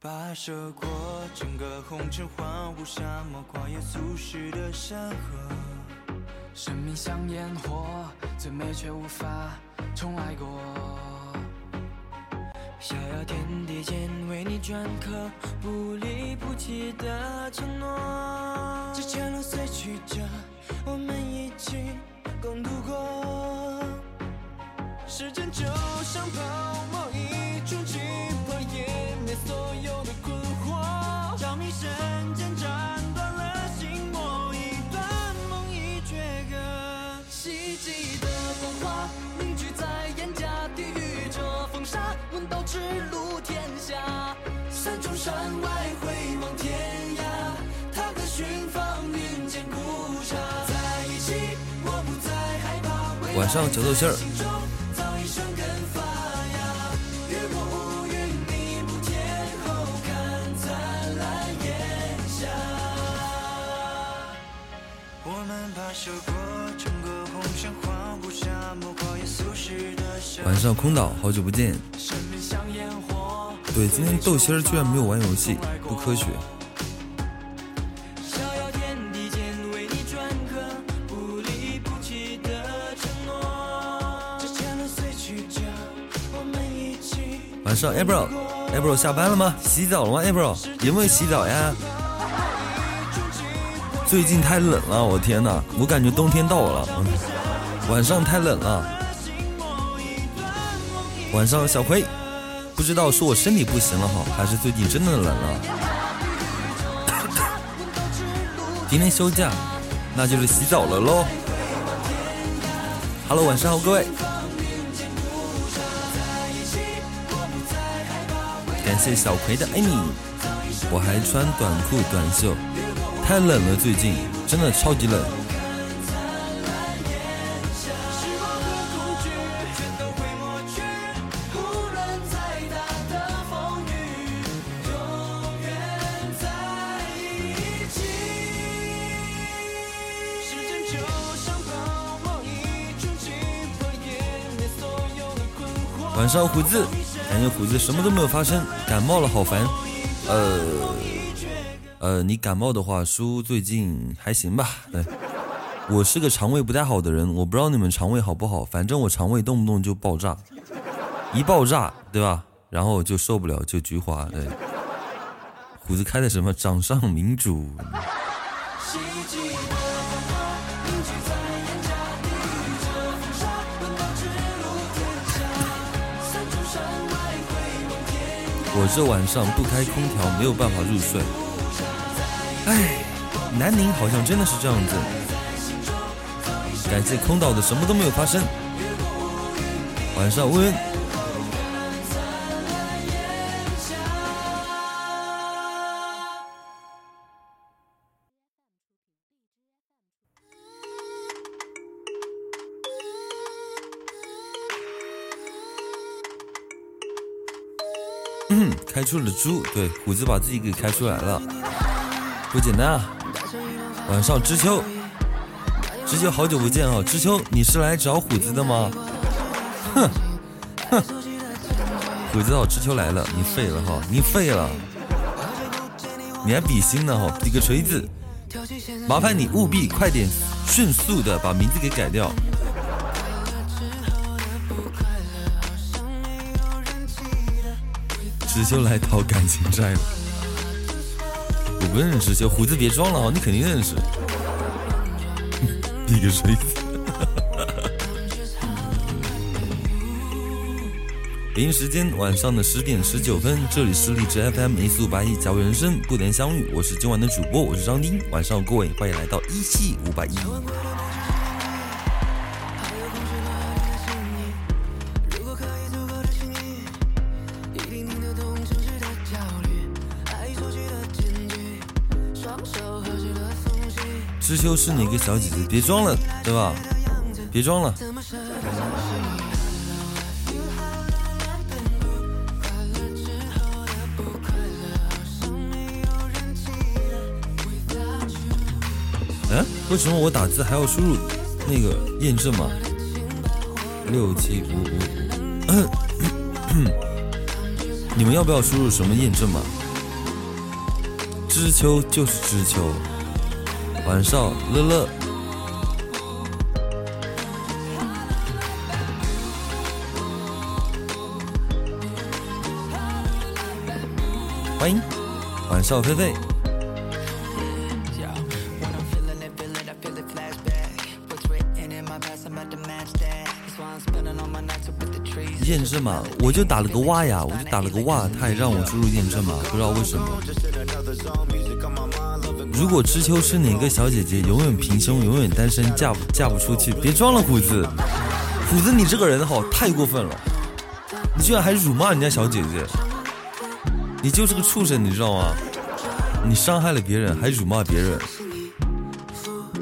跋涉过整个红尘荒芜沙漠，旷野俗世的山河。生命像烟火，最美却无法重来过。逍遥天地间，为你镌刻不离不弃的承诺。这前路虽曲折，我们一起共度过。时间就像泡沫，一触即惑。着迷瞬间斩断了心魔，一段梦已绝隔。希冀的风华凝聚在眼颊，地狱这风沙，问道之路天下。山中山外回望天涯，踏歌寻芳云间古刹。在一起，我不再害怕。晚上九豆馅儿晚上空岛，好久不见。对，今天豆心儿居然没有玩游戏，不科学。晚上 April，April 下班了吗？洗澡了吗？April 有没有洗澡呀？最近太冷了，我天哪！我感觉冬天到了，嗯，晚上太冷了。晚上小葵，不知道是我身体不行了哈，还是最近真的冷了。今天休假，那就是洗澡了喽。Hello，晚上好，各位。感谢小葵的爱你，我还穿短裤短袖，太冷了，最近真的超级冷。晚上胡子，感觉胡子什么都没有发生，感冒了，好烦。呃呃，你感冒的话，叔最近还行吧？对，我是个肠胃不太好的人，我不知道你们肠胃好不好，反正我肠胃动不动就爆炸，一爆炸，对吧？然后就受不了，就菊花。对，虎子开的什么掌上明珠？我这晚上不开空调没有办法入睡。唉，南宁好像真的是这样子。感谢空岛的什么都没有发生。晚上温。嗯，开出了猪，对，虎子把自己给开出来了，不简单啊！晚上知秋，知秋好久不见啊！知秋，你是来找虎子的吗？哼哼，虎子哦，知秋来了，你废了哈，你废了，你还比心呢哈，比个锤子！麻烦你务必快点，迅速的把名字给改掉。知秋来讨感情债了，我不认识小，虎子别装了啊，你肯定认识。比个锤子。北京时间晚上的十点十九分，这里是荔枝 FM 一四五八一，假如人生不能相遇，我是今晚的主播，我是张丁。晚上各位欢迎来到一七五八一。秋是哪个小姐姐？别装了，对吧？别装了。哎，为什么我打字还要输入那个验证码？六七五五五。你们要不要输入什么验证码？知秋就是知秋。晚上乐乐，欢迎晚上菲菲。验证码，我就打了个哇呀，我就打了个哇，他也让我输入验证码，不知道为什么。如果知秋是哪个小姐姐，永远平胸，永远单身，嫁不嫁不出去，别装了，虎子，虎子，你这个人好太过分了，你居然还辱骂人家小姐姐，你就是个畜生，你知道吗？你伤害了别人，还辱骂别人，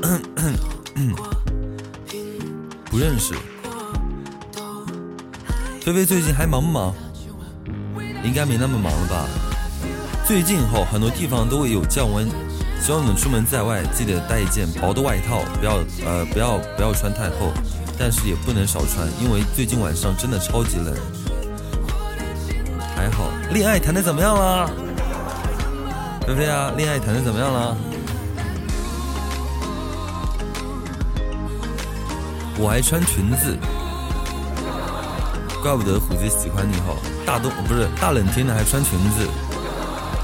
不认识。菲菲最近还忙不忙？应该没那么忙了吧？最近后很多地方都会有降温，希望你们出门在外记得带一件薄的外套，不要呃不要不要穿太厚，但是也不能少穿，因为最近晚上真的超级冷。还好，恋爱谈的怎么样了？菲菲啊，恋爱谈的怎么样了？我还穿裙子。怪不得虎子喜欢你哈，大冬不是大冷天的还穿裙子，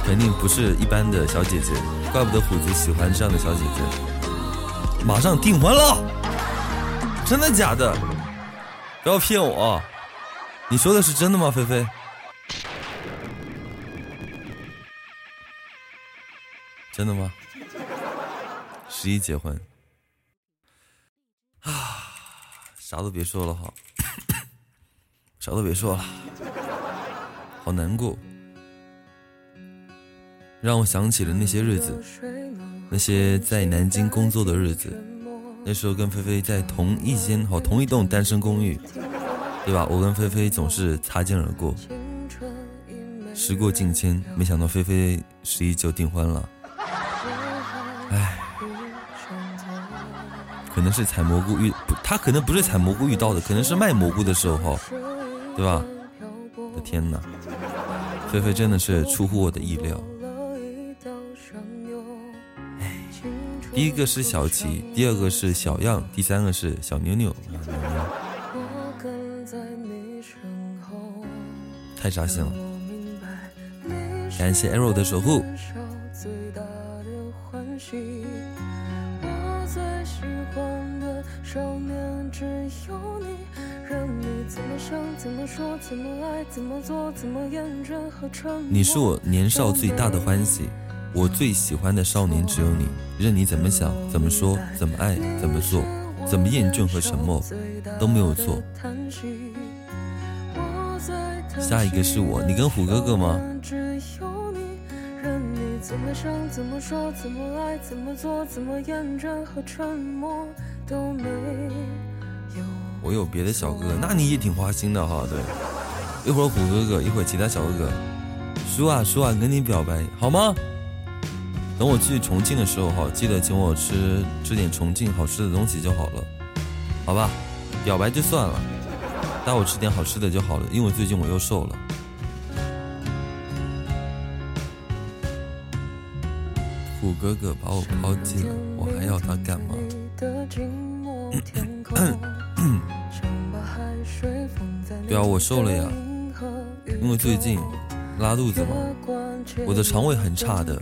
肯定不是一般的小姐姐。怪不得虎子喜欢这样的小姐姐。马上订婚了，真的假的？不要骗我，你说的是真的吗？菲菲，真的吗？十一结婚啊，啥都别说了哈。啥都别说了，好难过，让我想起了那些日子，那些在南京工作的日子。那时候跟菲菲在同一间好同一栋单身公寓，对吧？我跟菲菲总是擦肩而过。时过境迁，没想到菲菲十一就订婚了。唉，可能是采蘑菇遇不，他可能不是采蘑菇遇到的，可能是卖蘑菇的时候。对吧？我的天哪，菲菲真的是出乎我的意料。第一个是小齐，第二个是小样，第三个是小妞妞。太扎心了！感谢 Arrow 的守护。你是我年少最大的欢喜，我最喜欢的少年只有你。任你怎么想、怎么说、怎么爱、怎么做、怎么厌倦和沉默，都没有错。下一个是我，你跟虎哥哥吗？我有别的小哥哥，那你也挺花心的哈。对，一会儿虎哥哥，一会儿其他小哥哥。叔啊叔啊，跟你表白好吗？等我去重庆的时候哈，记得请我吃吃点重庆好吃的东西就好了，好吧？表白就算了，带我吃点好吃的就好了，因为最近我又瘦了。虎哥哥把我抛弃了，我还要他干嘛？对啊，我瘦了呀，因为最近拉肚子嘛，我的肠胃很差的，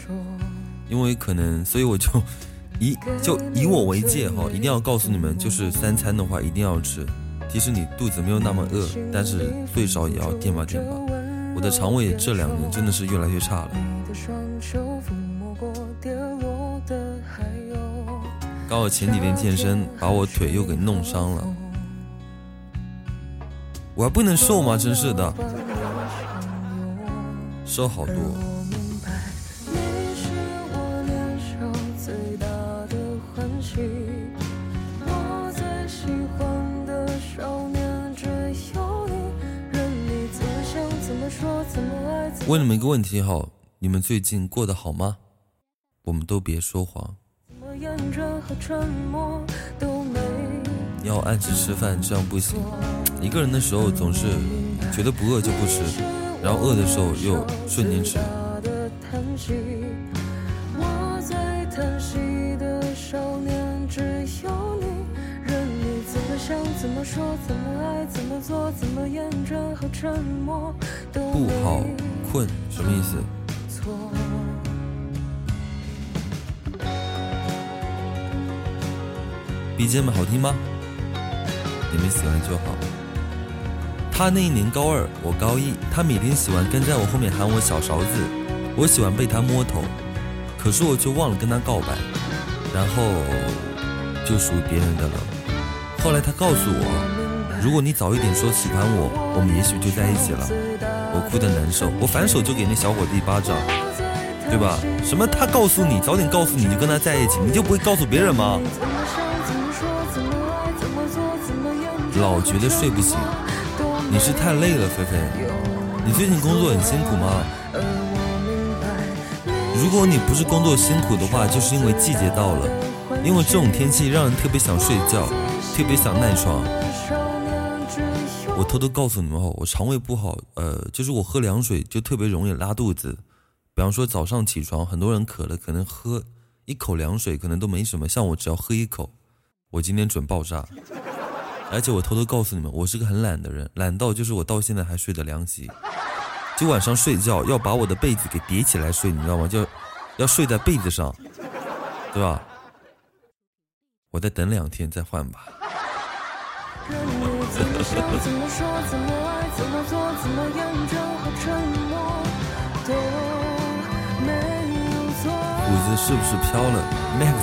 因为可能，所以我就 以就以我为戒哈，一定要告诉你们，就是三餐的话一定要吃，即使你肚子没有那么饿，但是最少也要垫吧垫吧。我的肠胃这两年真的是越来越差了。刚好前几天健身，把我腿又给弄伤了。我还不能瘦吗？真是的，瘦好多。问你们一个问题哈，你们最近过得好吗？我们都别说谎。要按时吃饭，这样不行。一个人的时候总是觉得不饿就不吃，然后饿的时候又瞬间吃。怎么说？怎么爱？怎么做？怎么厌倦和沉默？不好。困什么意思？BGM 好听吗？你们喜欢就好。他那一年高二，我高一，他每天喜欢跟在我后面喊我小勺子，我喜欢被他摸头，可是我却忘了跟他告白，然后就属于别人的了。后来他告诉我，如果你早一点说喜欢我，我们也许就在一起了。我哭得难受，我反手就给那小伙子一巴掌，对吧？什么他告诉你，早点告诉你就跟他在一起，你就不会告诉别人吗？老觉得睡不醒，你是太累了，菲菲。你最近工作很辛苦吗？如果你不是工作辛苦的话，就是因为季节到了，因为这种天气让人特别想睡觉，特别想赖床。我偷偷告诉你们哦，我肠胃不好，呃，就是我喝凉水就特别容易拉肚子。比方说早上起床，很多人渴了，可能喝一口凉水可能都没什么，像我只要喝一口，我今天准爆炸。而且我偷偷告诉你们，我是个很懒的人，懒到就是我到现在还睡得凉席，就晚上睡觉要把我的被子给叠起来睡，你知道吗？就要睡在被子上，对吧？我再等两天再换吧。虎子是不是飘了？Max，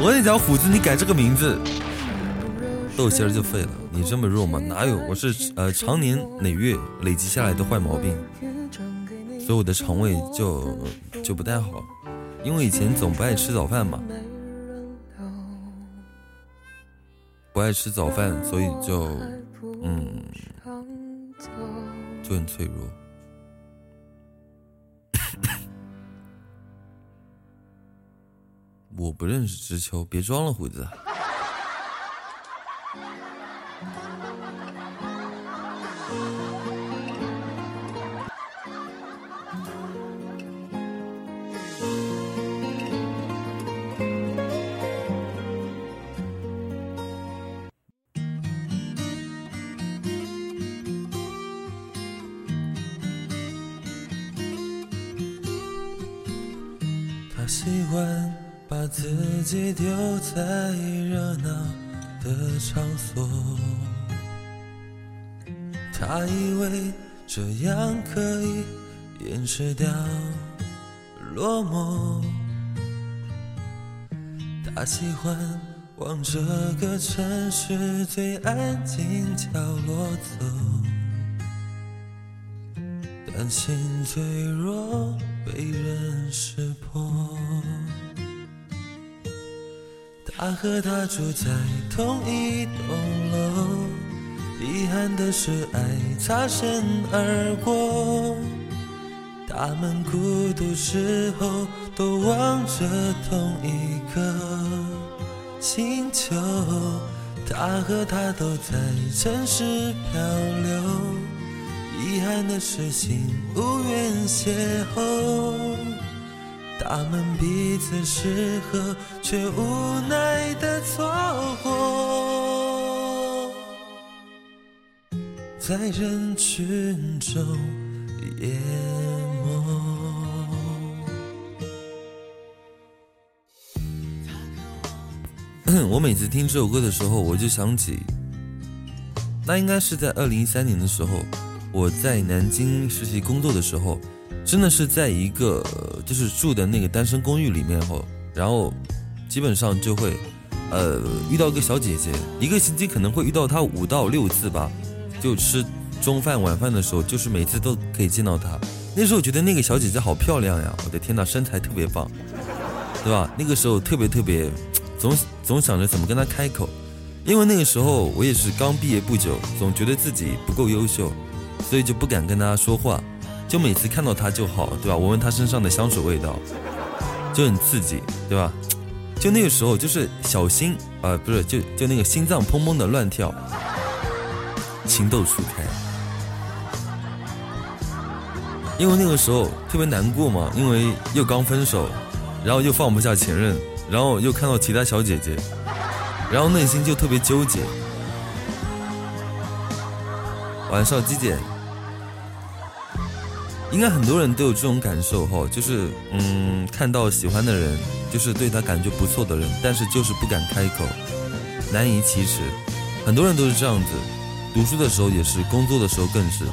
我跟你讲，虎子，你改这个名字。豆心儿就废了，你这么弱吗？哪有？我是呃常年累月累积下来的坏毛病，所以我的肠胃就就不太好，因为以前总不爱吃早饭嘛，不爱吃早饭，所以就嗯就很脆弱。我不认识知秋，别装了，虎子。自己丢在热闹的场所，他以为这样可以掩饰掉落寞。他喜欢往这个城市最安静角落走，担心脆弱被人识破。他和她住在同一栋楼，遗憾的是爱擦身而过。他们孤独时候都望着同一个星球。他和她都在城市漂流，遗憾的是心无缘邂逅。他们彼此适合，却无奈的错过，在人群中淹没。我每次听这首歌的时候，我就想起，那应该是在二零一三年的时候，我在南京实习工作的时候。真的是在一个就是住的那个单身公寓里面后，然后基本上就会，呃，遇到一个小姐姐，一个星期可能会遇到她五到六次吧，就吃中饭晚饭的时候，就是每次都可以见到她。那时候觉得那个小姐姐好漂亮呀，我的天呐，身材特别棒，对吧？那个时候特别特别，总总想着怎么跟她开口，因为那个时候我也是刚毕业不久，总觉得自己不够优秀，所以就不敢跟她说话。就每次看到他就好，对吧？闻闻他身上的香水味道，就很刺激，对吧？就那个时候，就是小心啊，不是，就就那个心脏砰砰的乱跳，情窦初开。因为那个时候特别难过嘛，因为又刚分手，然后又放不下前任，然后又看到其他小姐姐，然后内心就特别纠结。晚上几点？应该很多人都有这种感受哈，就是嗯，看到喜欢的人，就是对他感觉不错的人，但是就是不敢开口，难以启齿。很多人都是这样子，读书的时候也是，工作的时候更是。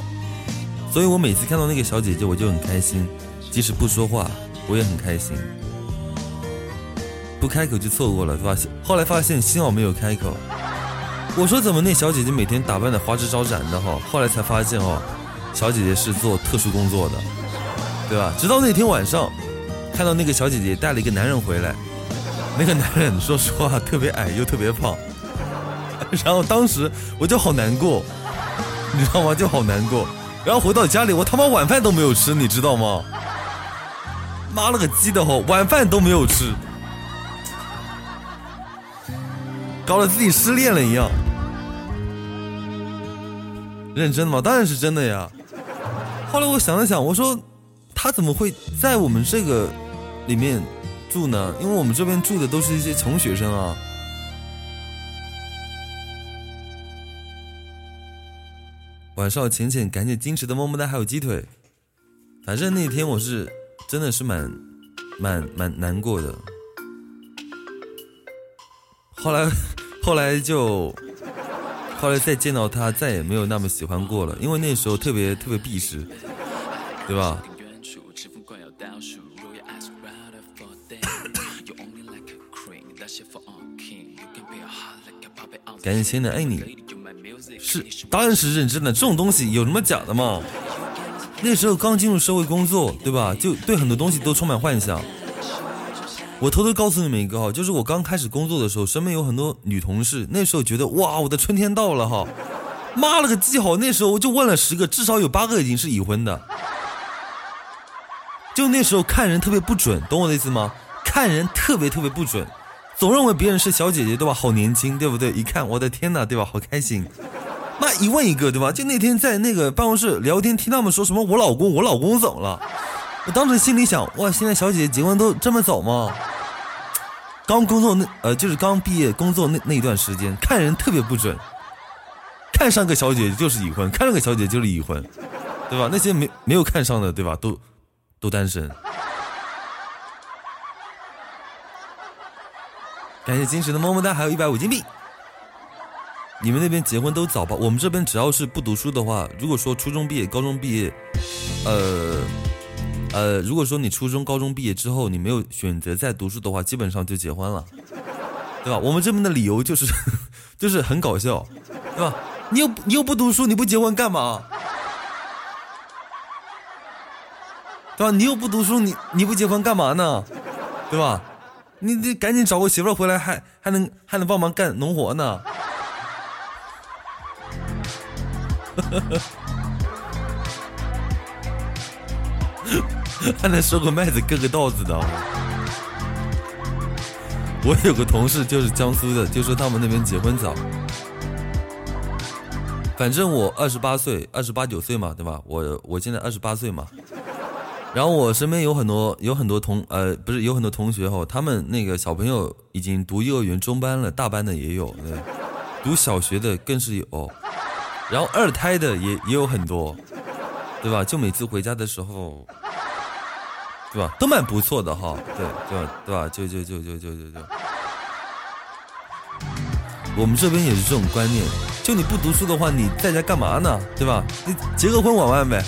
所以我每次看到那个小姐姐，我就很开心，即使不说话，我也很开心。不开口就错过了，发现？后来发现幸好没有开口。我说怎么那小姐姐每天打扮的花枝招展的哈？后来才发现哦，小姐姐是做特殊工作的，对吧？直到那天晚上，看到那个小姐姐带了一个男人回来，那个男人说实话特别矮又特别胖，然后当时我就好难过，你知道吗？就好难过。然后回到家里，我他妈晚饭都没有吃，你知道吗？妈了个鸡的吼，晚饭都没有吃。搞得自己失恋了一样，认真的吗？当然是真的呀。后来我想了想，我说他怎么会在我们这个里面住呢？因为我们这边住的都是一些穷学生啊。晚上浅浅赶紧矜持的么么哒，还有鸡腿。反正那天我是真的是蛮蛮蛮难过的。后来，后来就，后来再见到他，再也没有那么喜欢过了，因为那时候特别特别避世，对吧？感谢亲的爱你，是当然是认真的，这种东西有什么假的嘛？那时候刚进入社会工作，对吧？就对很多东西都充满幻想。我偷偷告诉你们一个哈，就是我刚开始工作的时候，身边有很多女同事，那时候觉得哇，我的春天到了哈，妈了个鸡好，那时候我就问了十个，至少有八个已经是已婚的。就那时候看人特别不准，懂我的意思吗？看人特别特别不准，总认为别人是小姐姐对吧？好年轻对不对？一看我的天哪对吧？好开心，那一问一个对吧？就那天在那个办公室聊天，听他们说什么我老公，我老公怎么了？我当时心里想，哇，现在小姐姐结婚都这么早吗？刚工作那呃，就是刚毕业工作那那一段时间，看人特别不准，看上个小姐姐就是已婚，看上个小姐姐就是已婚，对吧？那些没没有看上的，对吧？都都单身。感谢金石的么么哒，还有一百五金币。你们那边结婚都早吧？我们这边只要是不读书的话，如果说初中毕业、高中毕业，呃。呃，如果说你初中、高中毕业之后，你没有选择再读书的话，基本上就结婚了，对吧？我们这边的理由就是，就是很搞笑，对吧？你又你又不读书，你不结婚干嘛？对吧？你又不读书，你你不结婚干嘛呢？对吧？你你赶紧找个媳妇回来，还还能还能帮忙干农活呢。还能收个麦子、割个稻子的。我有个同事就是江苏的，就说他们那边结婚早。反正我二十八岁，二十八九岁嘛，对吧？我我现在二十八岁嘛。然后我身边有很多有很多同呃不是有很多同学哈，他们那个小朋友已经读幼儿园中班了，大班的也有，对，读小学的更是有，然后二胎的也也有很多，对吧？就每次回家的时候。对吧？都蛮不错的哈，对对对吧？就就就就就就就，我们这边也是这种观念，就你不读书的话，你在家干嘛呢？对吧？你结个婚玩玩呗。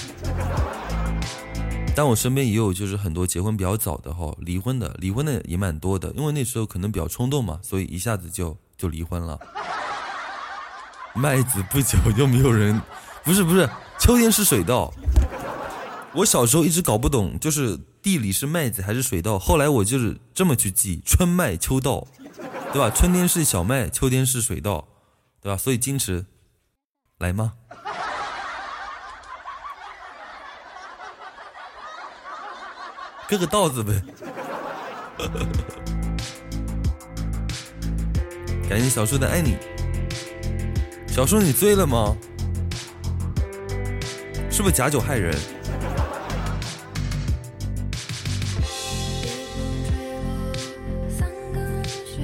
但我身边也有就是很多结婚比较早的哈，离婚的，离婚的也蛮多的，因为那时候可能比较冲动嘛，所以一下子就就离婚了。麦子不久又没有人，不是不是，秋天是水稻。我小时候一直搞不懂，就是地里是麦子还是水稻。后来我就是这么去记：春麦秋稻，对吧？春天是小麦，秋天是水稻，对吧？所以矜持，来吗？割个稻子呗。感谢小叔的爱你。小叔，你醉了吗？是不是假酒害人？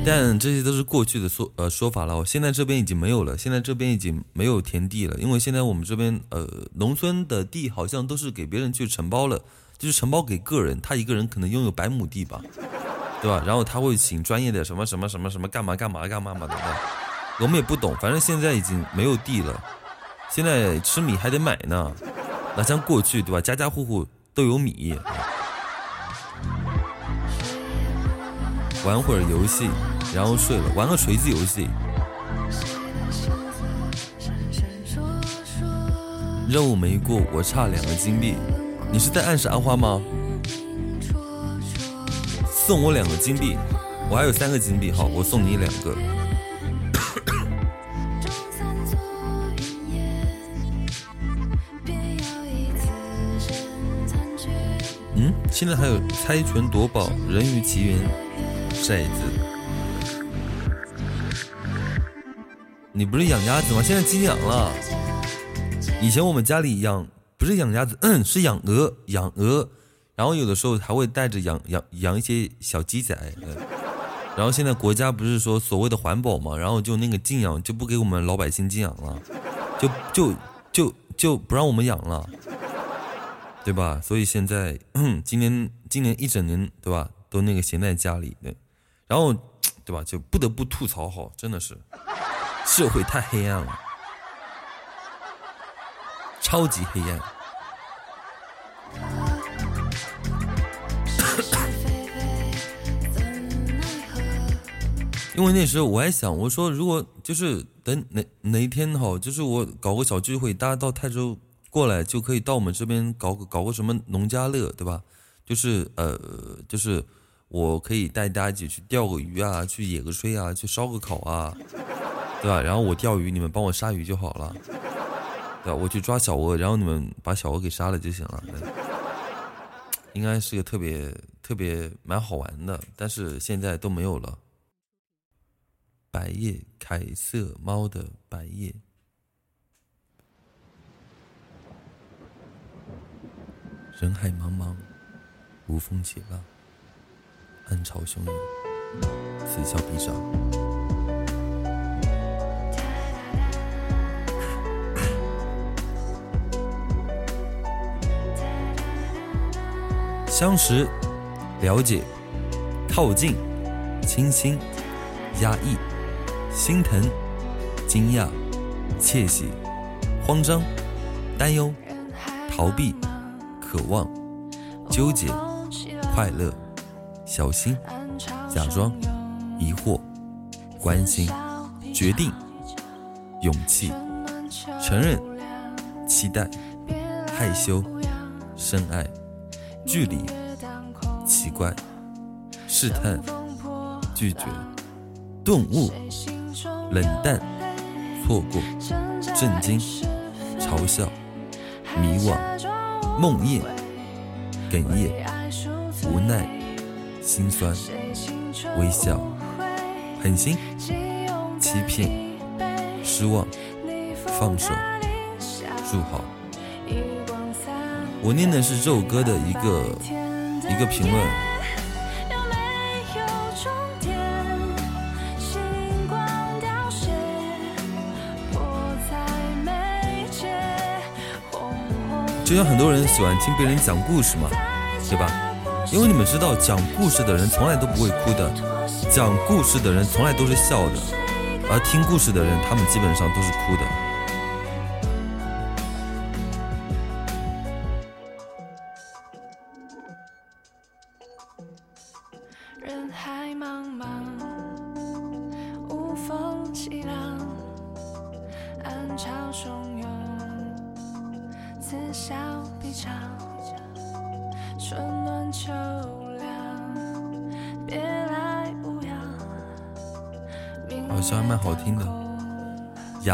但这些都是过去的说呃说法了。我现在这边已经没有了，现在这边已经没有田地了，因为现在我们这边呃农村的地好像都是给别人去承包了，就是承包给个人，他一个人可能拥有百亩地吧，对吧？然后他会请专业的什么什么什么什么干嘛干嘛干嘛嘛的，我们也不懂，反正现在已经没有地了，现在吃米还得买呢，哪像过去对吧？家家户户都有米。玩会儿游戏，然后睡了。玩个锤子游戏。任务没过，我差两个金币。你是在暗示阿花吗？送我两个金币，我还有三个金币。好，我送你两个。嗯，现在还有猜拳夺宝、人鱼奇缘。骰子，你不是养鸭子吗？现在禁养了。以前我们家里养，不是养鸭子，嗯，是养鹅，养鹅。然后有的时候还会带着养养养一些小鸡仔。然后现在国家不是说所谓的环保嘛，然后就那个禁养就不给我们老百姓禁养了，就就就就不让我们养了，对吧？所以现在 今年今年一整年，对吧？都那个闲在家里，对。然后，对吧？就不得不吐槽，哈，真的是，社会太黑暗了，超级黑暗。因为那时候我还想，我说如果就是等哪哪一天哈，就是我搞个小聚会，大家到泰州过来，就可以到我们这边搞个搞个什么农家乐，对吧？就是呃，就是。我可以带大家一起去钓个鱼啊，去野个炊啊，去烧个烤啊，对吧？然后我钓鱼，你们帮我杀鱼就好了，对吧？我去抓小鹅，然后你们把小鹅给杀了就行了。应该是个特别特别蛮好玩的，但是现在都没有了。白夜，凯瑟猫的白夜，人海茫茫，无风起浪。暗潮汹涌，此消彼长。相识、了解、靠近、清新、压抑、心疼、惊讶、窃喜、慌张、担忧、逃避、渴望、纠结、快乐。小心，假装，疑惑，关心，决定，勇气，承认，期待，害羞，深爱，距离，奇怪，试探，拒绝，顿悟，冷淡，错过，震惊，嘲笑，迷惘，梦魇，哽咽，无奈。心酸，微笑，狠心，欺骗，失望，放手，祝好。我念的是这首歌的一个一个评论。就像很多人喜欢听别人讲故事嘛，对吧？因为你们知道，讲故事的人从来都不会哭的，讲故事的人从来都是笑的，而听故事的人，他们基本上都是哭的。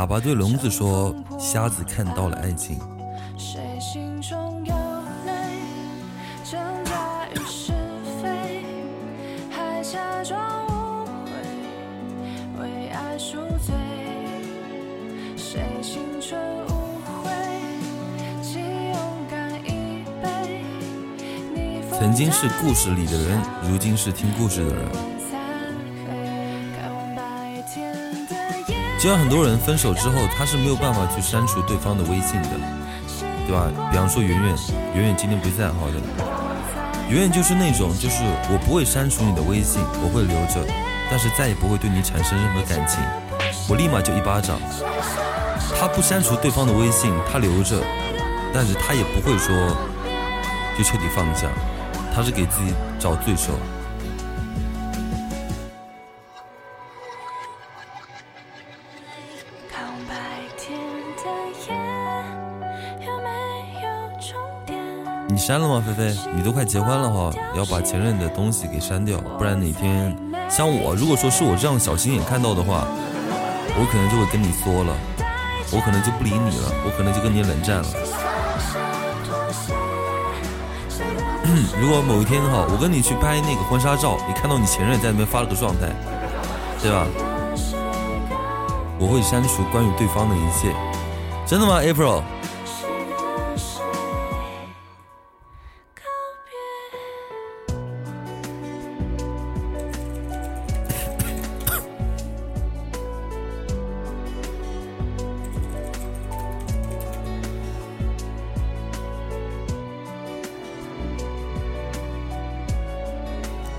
哑巴对聋子说：“瞎子看到了爱情。”曾经是故事里的人，如今是听故事的人。就像很多人分手之后，他是没有办法去删除对方的微信的，对吧？比方说圆圆，圆圆今天不在，好的，圆圆就是那种，就是我不会删除你的微信，我会留着，但是再也不会对你产生任何感情，我立马就一巴掌。他不删除对方的微信，他留着，但是他也不会说就彻底放下，他是给自己找罪受。你删了吗，菲菲？你都快结婚了哈，要把前任的东西给删掉，不然哪天像我，如果说是我这样小心眼看到的话，我可能就会跟你说了，我可能就不理你了，我可能就跟你冷战了。如果某一天哈，我跟你去拍那个婚纱照，你看到你前任在那边发了个状态，对吧？我会删除关于对方的一切，真的吗，April？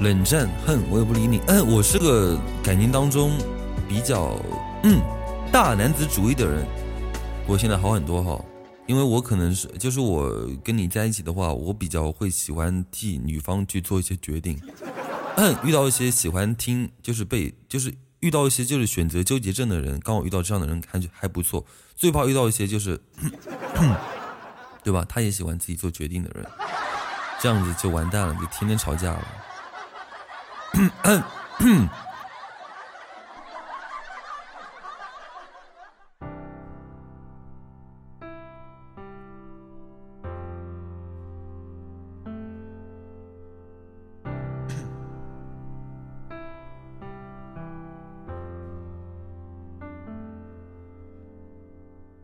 冷战，恨，我也不理你。嗯，我是个感情当中比较嗯大男子主义的人，我现在好很多哈，因为我可能是就是我跟你在一起的话，我比较会喜欢替女方去做一些决定。嗯，遇到一些喜欢听就是被就是遇到一些就是选择纠结症的人，刚好遇到这样的人，感觉还不错。最怕遇到一些就是 对吧？他也喜欢自己做决定的人，这样子就完蛋了，就天天吵架了。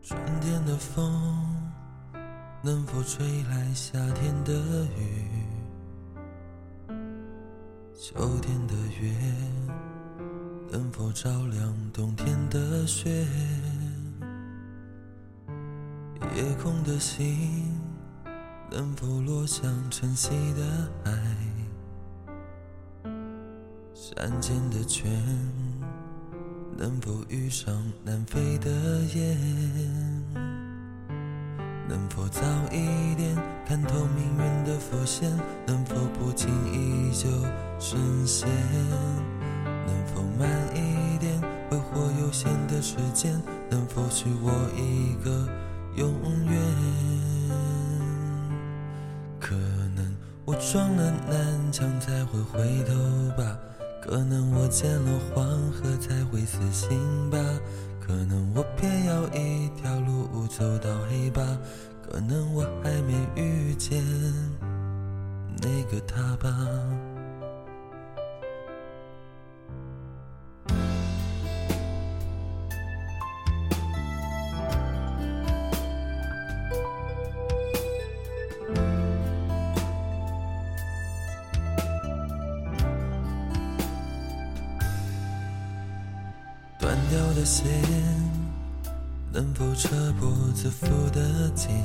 春天的风能否吹来夏天的雨？秋天的月能否照亮冬天的雪？夜空的星能否落向晨曦的海？山间的泉能否遇上南飞的雁？能否早一点看透命运的伏线？能否不经意就深陷？能否慢一点挥霍有限的时间？能否许我一个永远？可能我撞了南墙才会回头吧，可能我见了黄河才会死心吧。可能我偏要一条路走到黑吧，可能我还没遇见那个他吧。能否扯破自缚的茧？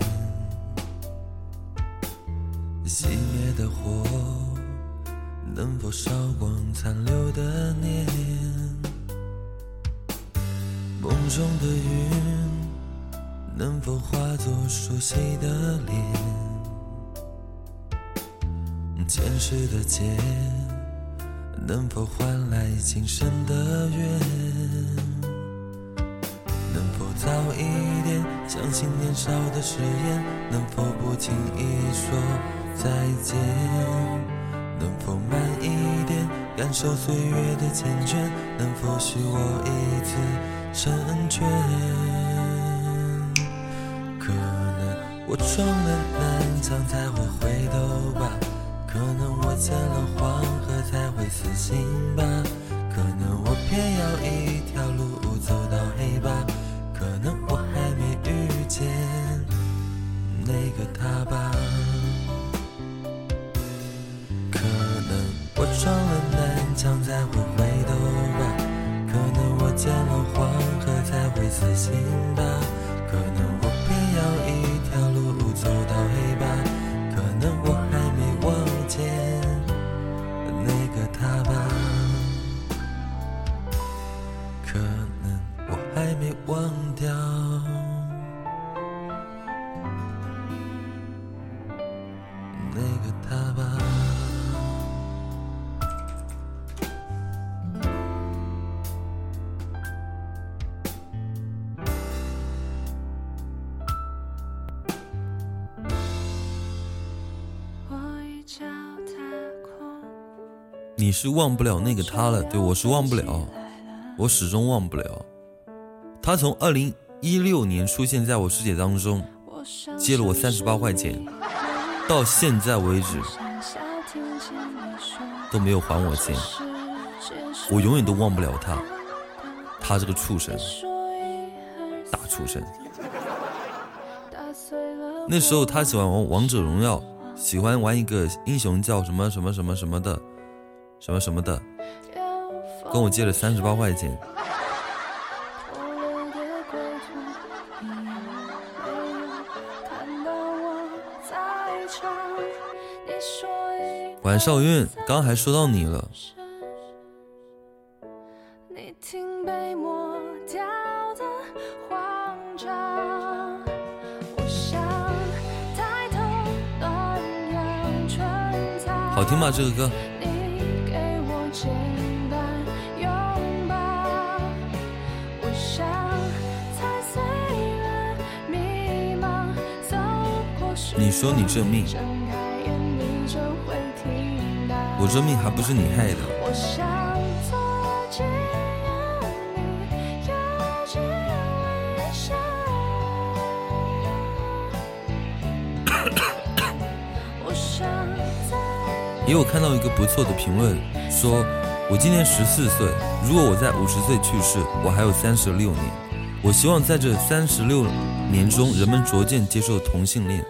熄灭的火能否烧光残留的念？梦中的云能否化作熟悉的脸？前世的劫能否换来今生的缘？早一点相信年少的誓言，能否不轻易说再见？能否慢一点感受岁月的缱绻？能否许我一次成全？可能我撞了南墙才会回头吧，可能我见了黄河才会死心吧，可能我偏要一个他吧，可能我撞了南墙才会回头吧，可能我见了黄河才会。死心吧。是忘不了那个他了，对我是忘不了，我始终忘不了。他从二零一六年出现在我世界当中，借了我三十八块钱，到现在为止都没有还我钱，我永远都忘不了他，他这个畜生，大畜生。那时候他喜欢玩王者荣耀，喜欢玩一个英雄叫什么什么什么什么的。什么什么的，跟我借了三十八块钱。晚上运，刚还说到你了。好听吗？这个歌。你说你这命，我这命还不是你害的。也有看到一个不错的评论，说我今年十四岁，如果我在五十岁去世，我还有三十六年。我希望在这三十六年中，人们逐渐接受同性恋。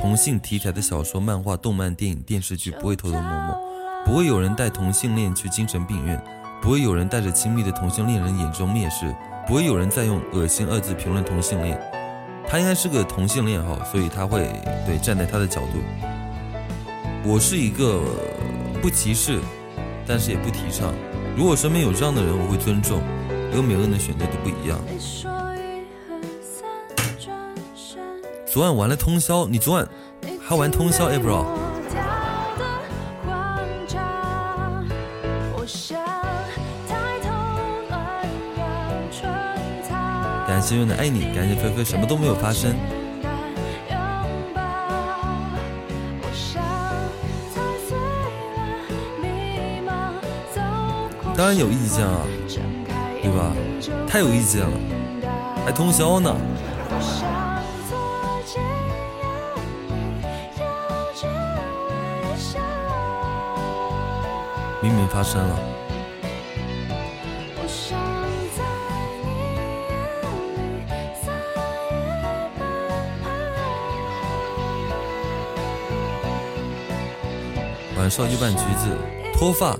同性题材的小说、漫画、动漫、电影、电视剧不会偷偷摸摸，不会有人带同性恋去精神病院，不会有人带着亲密的同性恋人眼中蔑视，不会有人再用恶心二字评论同性恋。他应该是个同性恋哈，所以他会对站在他的角度。我是一个不歧视，但是也不提倡。如果身边有这样的人，我会尊重，因为每个人的选择都不一样。昨晚玩了通宵，你昨晚还玩通宵，bro？感谢月的爱你，感谢菲菲，什么都没有发生。当然有意见啊，对吧？太有意见了，还通宵呢。发生了。晚上一半橘子脱发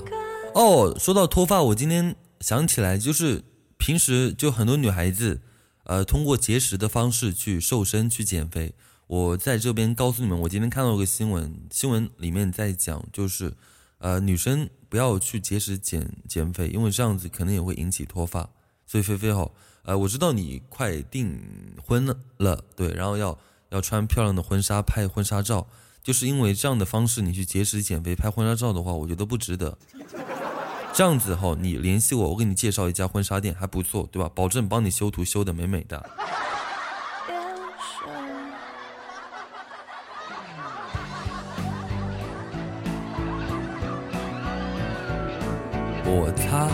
哦，说到脱发，我今天想起来，就是平时就很多女孩子，呃，通过节食的方式去瘦身、去减肥。我在这边告诉你们，我今天看到一个新闻，新闻里面在讲，就是呃，女生。不要去节食减减肥，因为这样子可能也会引起脱发。所以菲菲好，呃，我知道你快订婚了，对，然后要要穿漂亮的婚纱拍婚纱照，就是因为这样的方式你去节食减肥拍婚纱照的话，我觉得不值得。这样子哈，你联系我，我给你介绍一家婚纱店，还不错，对吧？保证帮你修图修的美美的。我擦！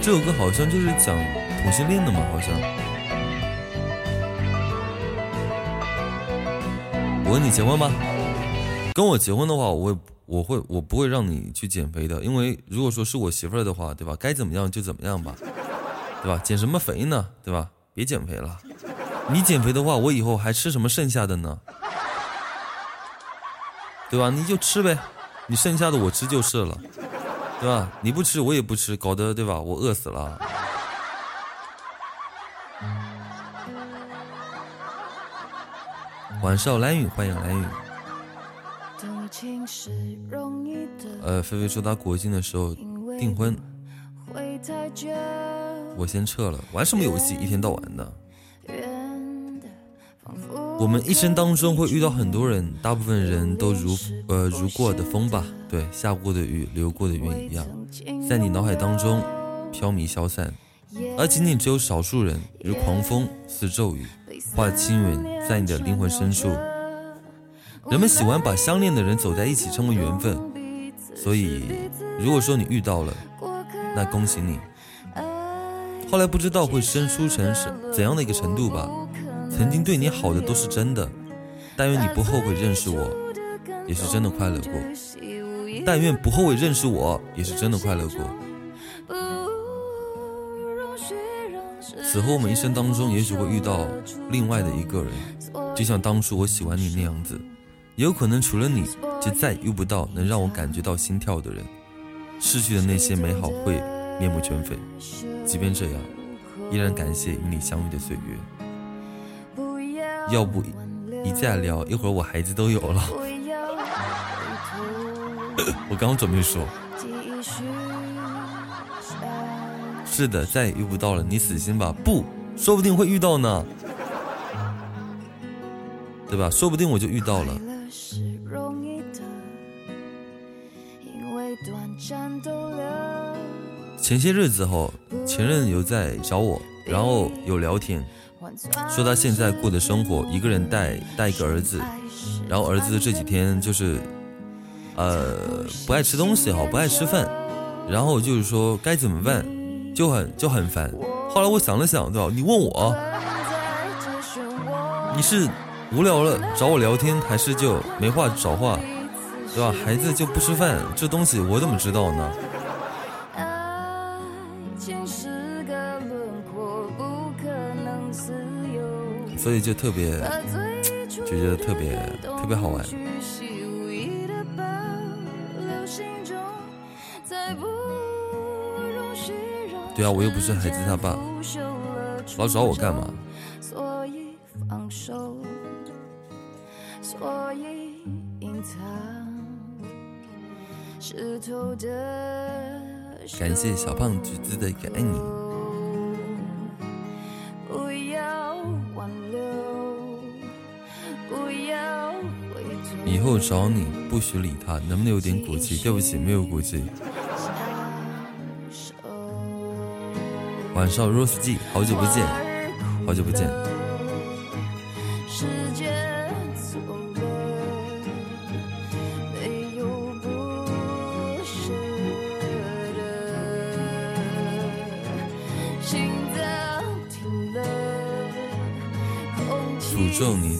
这首歌好像就是讲同性恋的嘛，好像。我跟你结婚吗？跟我结婚的话，我会，我会，我不会让你去减肥的，因为如果说是我媳妇儿的话，对吧？该怎么样就怎么样吧，对吧？减什么肥呢？对吧？别减肥了，你减肥的话，我以后还吃什么剩下的呢？对吧？你就吃呗，你剩下的我吃就是了。对吧？你不吃我也不吃，搞得对吧？我饿死了。晚上蓝雨，欢迎蓝雨。呃，菲菲说她国庆的时候订婚，我先撤了。玩什么游戏？一天到晚的。我们一生当中会遇到很多人，大部分人都如呃如过的风吧，对，下过的雨，流过的云一样，在你脑海当中飘靡消散，而仅仅只有少数人如狂风似骤雨，化轻云在你的灵魂深处。人们喜欢把相恋的人走在一起称为缘分，所以如果说你遇到了，那恭喜你。后来不知道会生疏成什怎样的一个程度吧。曾经对你好的都是真的，但愿你不后悔认识我，也是真的快乐过。但愿不后悔认识我，也是真的快乐过。此后我们一生当中，也许会遇到另外的一个人，就像当初我喜欢你那样子。也有可能除了你，就再也遇不到能让我感觉到心跳的人。逝去的那些美好会面目全非，即便这样，依然感谢与你相遇的岁月。要不一再聊一会儿，我孩子都有了。我刚准备说，是的，再也遇不到了，你死心吧。不，说不定会遇到呢，对吧？说不定我就遇到了。前些日子后，前任有在找我，然后有聊天。说他现在过的生活，一个人带带一个儿子，然后儿子这几天就是，呃，不爱吃东西哈，不爱吃饭，然后就是说该怎么办，就很就很烦。后来我想了想，对吧？你问我，你是无聊了找我聊天，还是就没话找话，对吧？孩子就不吃饭，这东西我怎么知道呢？所以就特别就觉得特别特别好玩。对啊，我又不是孩子他爸，老找我干嘛？感谢小胖橘子的一个爱你。以后找你不许理他，能不能有点骨气？对不起，没有骨气。晚上 Rose G，好久不见，好久不见。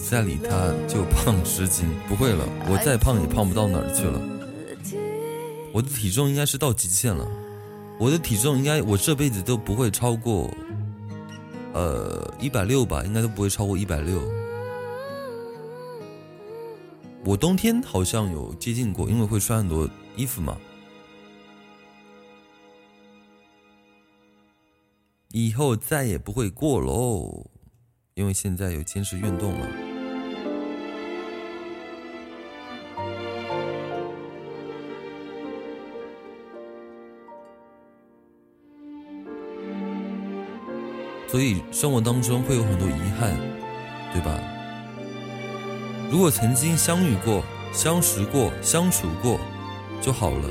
再理他就胖十斤，不会了，我再胖也胖不到哪儿去了。我的体重应该是到极限了，我的体重应该我这辈子都不会超过，呃一百六吧，应该都不会超过一百六。我冬天好像有接近过，因为会穿很多衣服嘛。以后再也不会过喽。因为现在有坚持运动了，所以生活当中会有很多遗憾，对吧？如果曾经相遇过、相识过、相处过就好了，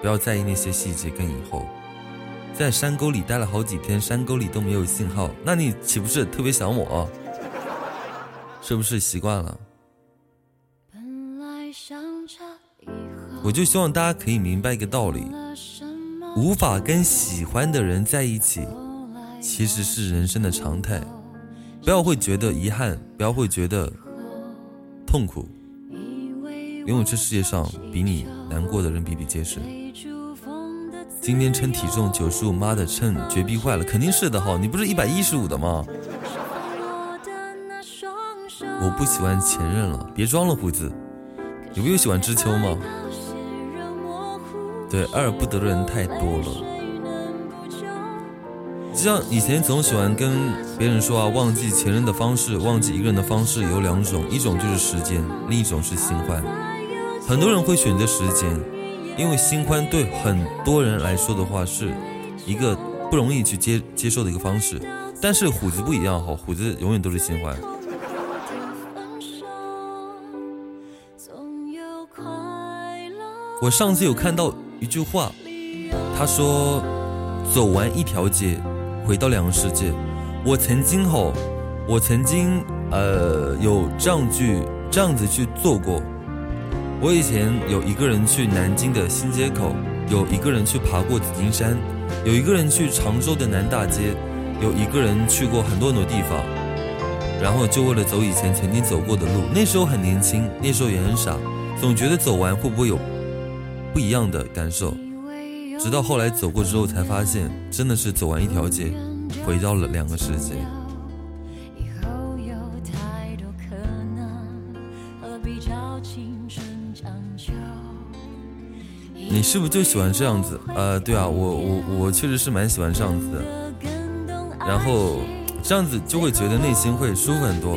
不要在意那些细节跟以后。在山沟里待了好几天，山沟里都没有信号，那你岂不是特别想我？是不是习惯了？我就希望大家可以明白一个道理：无法跟喜欢的人在一起，其实是人生的常态。不要会觉得遗憾，不要会觉得痛苦，因为这世界上比你难过的人比比皆是。今天称体重九十五，妈的，称绝逼坏了，肯定是的哈，你不是一百一十五的吗？我不喜欢前任了，别装了，胡子，有没有喜欢知秋吗？对，爱而不得的人太多了。就像以前总喜欢跟别人说啊，忘记前任的方式，忘记一个人的方式有两种，一种就是时间，另一种是新欢。很多人会选择时间，因为新欢对很多人来说的话是一个不容易去接接受的一个方式。但是虎子不一样哈，虎子永远都是新欢。我上次有看到一句话，他说：“走完一条街，回到两个世界。”我曾经吼，我曾经呃有这样去这样子去做过。我以前有一个人去南京的新街口，有一个人去爬过紫金山，有一个人去常州的南大街，有一个人去过很多很多地方，然后就为了走以前曾经走过的路。那时候很年轻，那时候也很傻，总觉得走完会不会有。不一样的感受，直到后来走过之后，才发现真的是走完一条街，回到了两个世界。你是不是就喜欢这样子？呃，对啊，我我我确实是蛮喜欢这样子的。然后这样子就会觉得内心会舒服很多，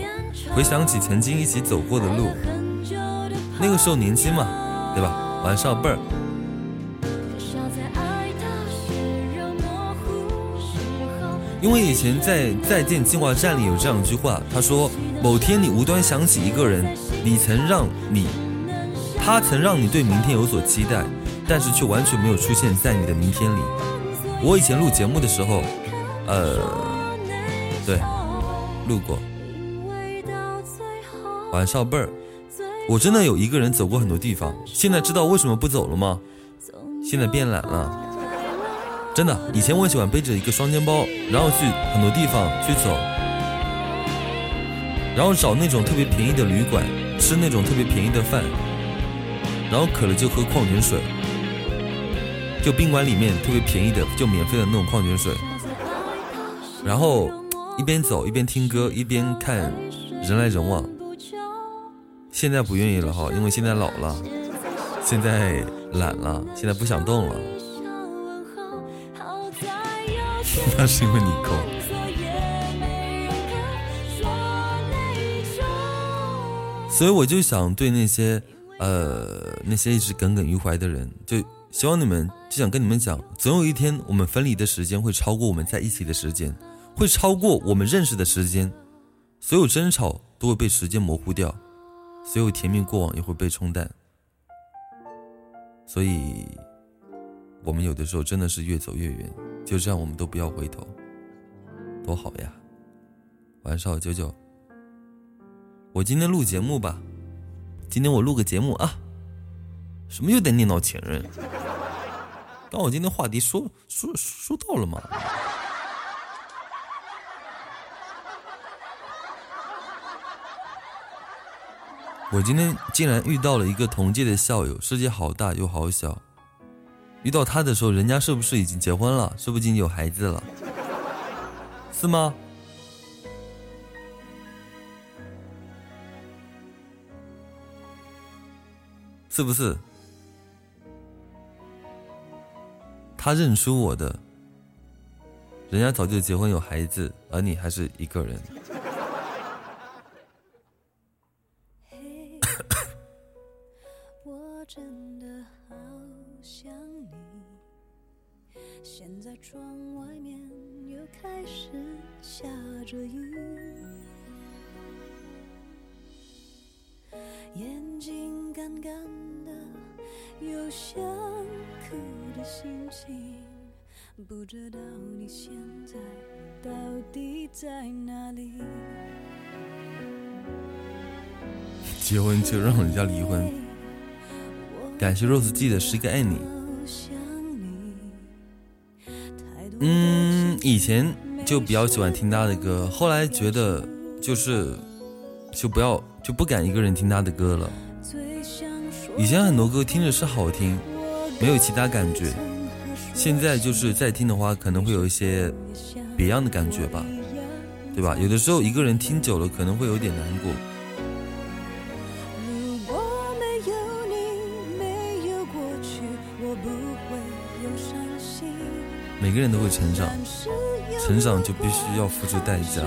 回想起曾经一起走过的路，那个时候年轻嘛，对吧？晚上倍儿，因为以前在《再见进化站》里有这样一句话，他说：“某天你无端想起一个人，你曾让你，他曾让你对明天有所期待，但是却完全没有出现在你的明天里。”我以前录节目的时候，呃，对，录过。晚上贝儿。我真的有一个人走过很多地方，现在知道为什么不走了吗？现在变懒了，真的。以前我喜欢背着一个双肩包，然后去很多地方去走，然后找那种特别便宜的旅馆，吃那种特别便宜的饭，然后渴了就喝矿泉水，就宾馆里面特别便宜的，就免费的那种矿泉水，然后一边走一边听歌，一边看人来人往。现在不愿意了哈，因为现在老了，现在懒了，现在不想动了。那是因为你够。所以我就想对那些呃那些一直耿耿于怀的人，就希望你们就想跟你们讲，总有一天我们分离的时间会超过我们在一起的时间，会超过我们认识的时间，所有争吵都会被时间模糊掉。所有甜蜜过往也会被冲淡，所以，我们有的时候真的是越走越远。就这样，我们都不要回头，多好呀！晚上好，九九，我今天录节目吧，今天我录个节目啊，什么又得念叨前任？但我今天话题说说说到了吗？我今天竟然遇到了一个同届的校友，世界好大又好小。遇到他的时候，人家是不是已经结婚了？是不是已经有孩子了？是吗？是不是？他认出我的，人家早就结婚有孩子，而你还是一个人。现在窗外面又开始下着雨眼睛干干的有想哭的心情不知道你现在到底在哪里。结婚就让人家离婚。感谢 rose 记得是一个爱你。嗯，以前就比较喜欢听他的歌，后来觉得就是就不要就不敢一个人听他的歌了。以前很多歌听着是好听，没有其他感觉。现在就是再听的话，可能会有一些别样的感觉吧，对吧？有的时候一个人听久了，可能会有点难过。每个人都会成长，成长就必须要付出代价。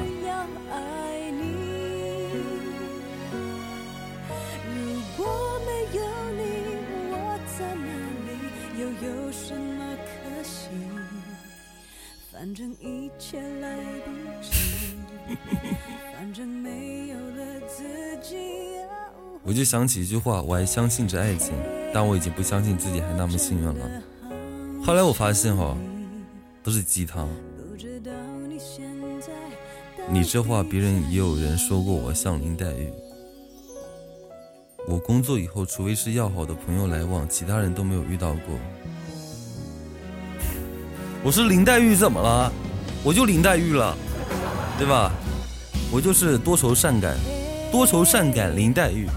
我就想起一句话，我还相信着爱情，但我已经不相信自己还那么幸运了。后来我发现，哈，都是鸡汤。你这话，别人也有人说过我像林黛玉。我工作以后，除非是要好的朋友来往，其他人都没有遇到过。我是林黛玉，怎么了？我就林黛玉了，对吧？我就是多愁善感，多愁善感林黛玉。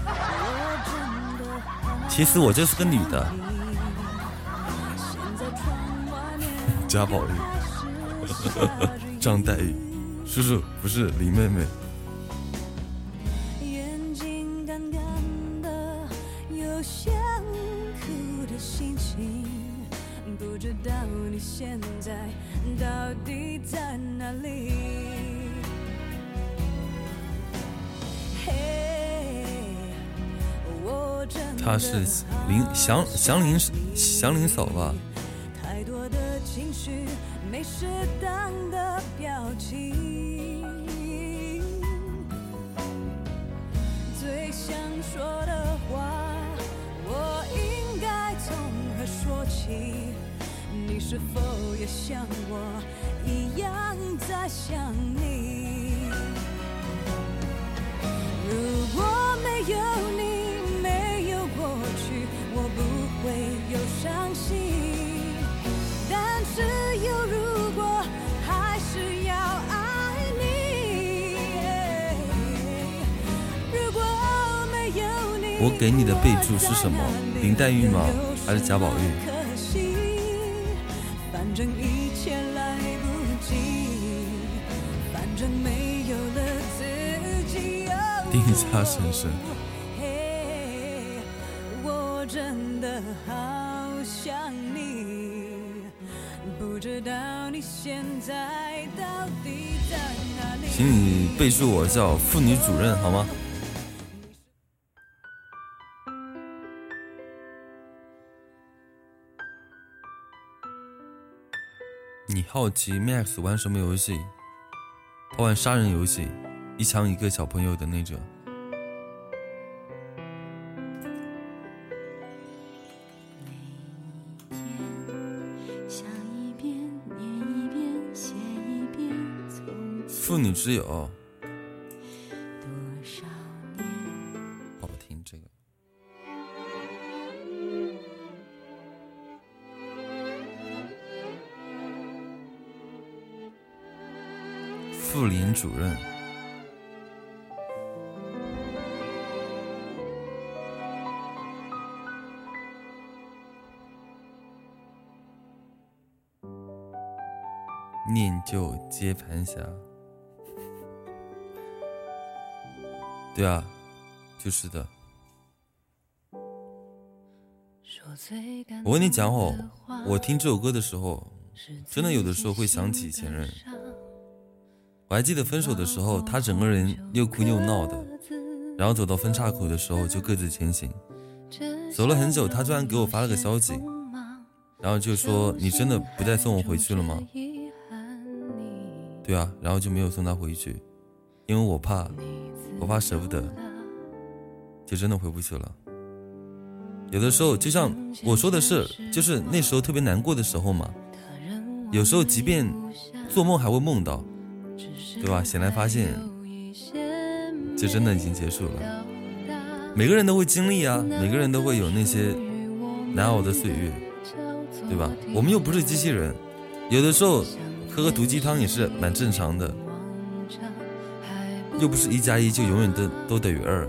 其实我就是个女的，贾宝玉，张黛玉，叔叔不是林妹妹。他是林祥祥林祥林嫂吧？适当的表情最想说的话，我应该从何说起？你是否也像我一样在想你？如果没有你。没有过去，我不会有伤心，我给你的备注是什么？林黛玉吗？还是贾宝玉？反正一切来不及，反正没有了自己。定家先生。我真的好。请你备注我叫妇女主任好吗？好奇 Max 玩什么游戏？他玩杀人游戏，一枪一个小朋友的那种。妇女之友，妇联主任，念旧接盘侠。对啊，就是的。我跟你讲哦，我听这首歌的时候，真的有的时候会想起前任。我还记得分手的时候，他整个人又哭又闹的，然后走到分岔口的时候就各自前行。走了很久，他突然给我发了个消息，然后就说：“你真的不再送我回去了吗？”对啊，然后就没有送他回去，因为我怕。我怕舍不得，就真的回不去了。有的时候，就像我说的是，就是那时候特别难过的时候嘛。有时候，即便做梦还会梦到，对吧？醒来发现，就真的已经结束了。每个人都会经历啊，每个人都会有那些难熬的岁月，对吧？我们又不是机器人，有的时候喝个毒鸡汤也是蛮正常的。又不是一加一就永远都都等于二。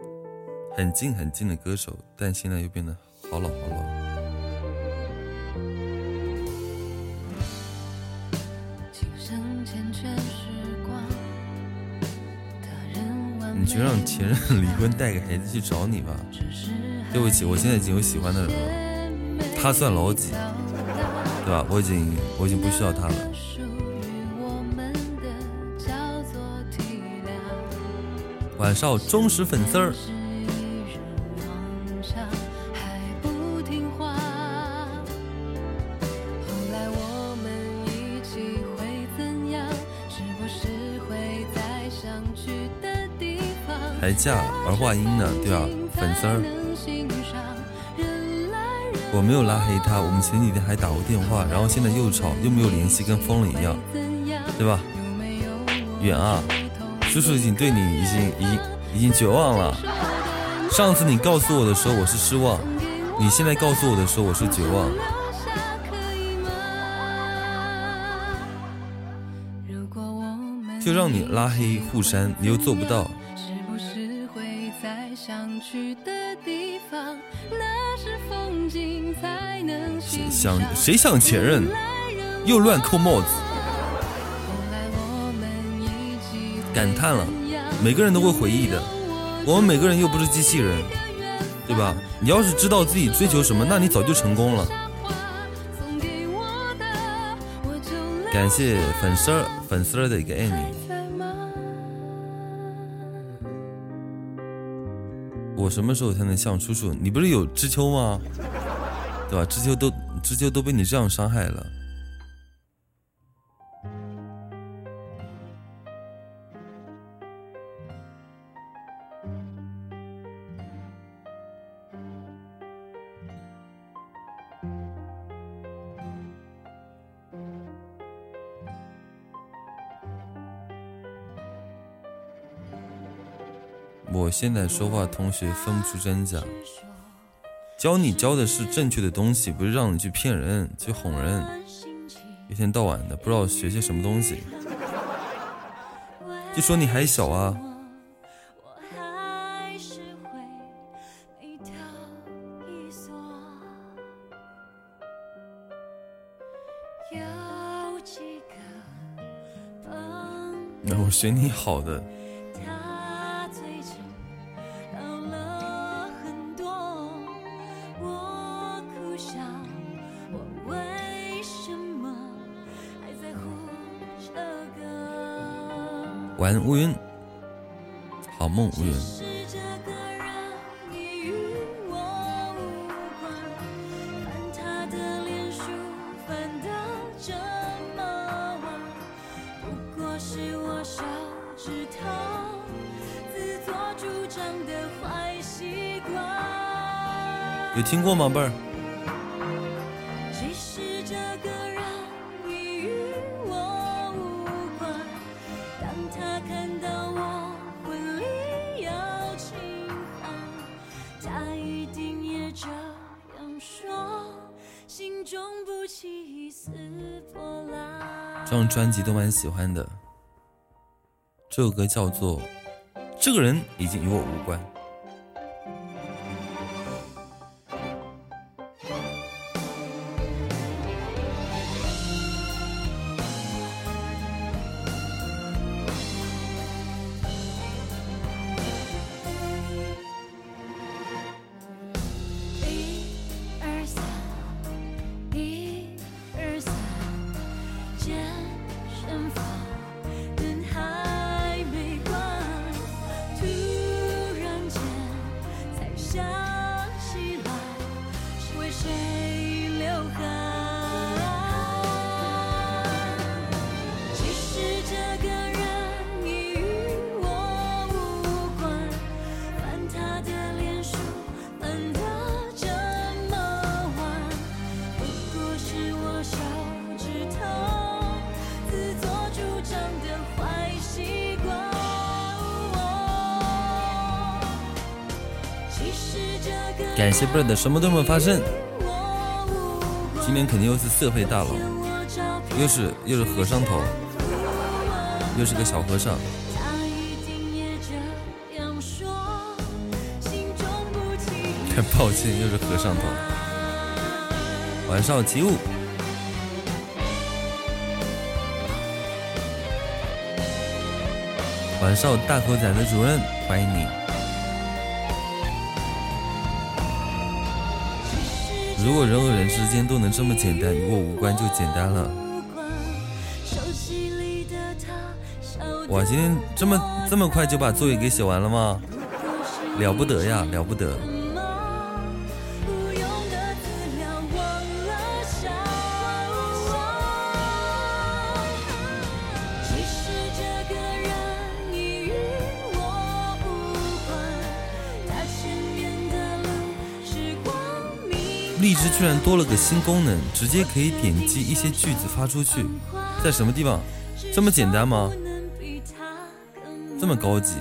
很近很近的歌手，但现在又变得好老好老。你就让前任离婚带个孩子去找你吧。对不起，我现在已经有喜欢的人了，他算老几，对吧？我已经我已经不需要他了。晚上忠实粉丝儿。还嫁儿化音呢，对吧？粉丝儿，我没有拉黑他，我们前几天还打过电话，然后现在又吵又没有联系，跟疯了一样，对吧？远啊，叔叔已经对你已经已经已经绝望了。上次你告诉我的时候我是失望，你现在告诉我的时候我是绝望。就让你拉黑互删，你又做不到。想谁想前任，又乱扣帽子，感叹了。每个人都会回忆的，我们每个人又不是机器人，对吧？你要是知道自己追求什么，那你早就成功了。感谢粉丝儿粉丝儿的一个爱你。什么时候才能像叔叔？你不是有知秋吗？对吧？知秋都。知秋都被你这样伤害了。现在说话，同学分不出真假。教你教的是正确的东西，不是让你去骗人、去哄人，一天到晚的不知道学些什么东西。就说你还小啊。那 我学你好的。乌云，好梦乌云。有听过吗，贝儿？专辑都蛮喜欢的，这首歌叫做《这个人已经与我无关》。感谢 bird，什么都没有发生。今天肯定又是色配大佬，又是又是和尚头。又是个小和尚。太 抱歉，又是和尚头。晚上起舞。晚上大口仔的主任，欢迎你。如果人和人之间都能这么简单，与我无关就简单了。哇，今天这么这么快就把作业给写完了吗？了不得呀，了不得。多了个新功能，直接可以点击一些句子发出去，在什么地方？这么简单吗？这么高级？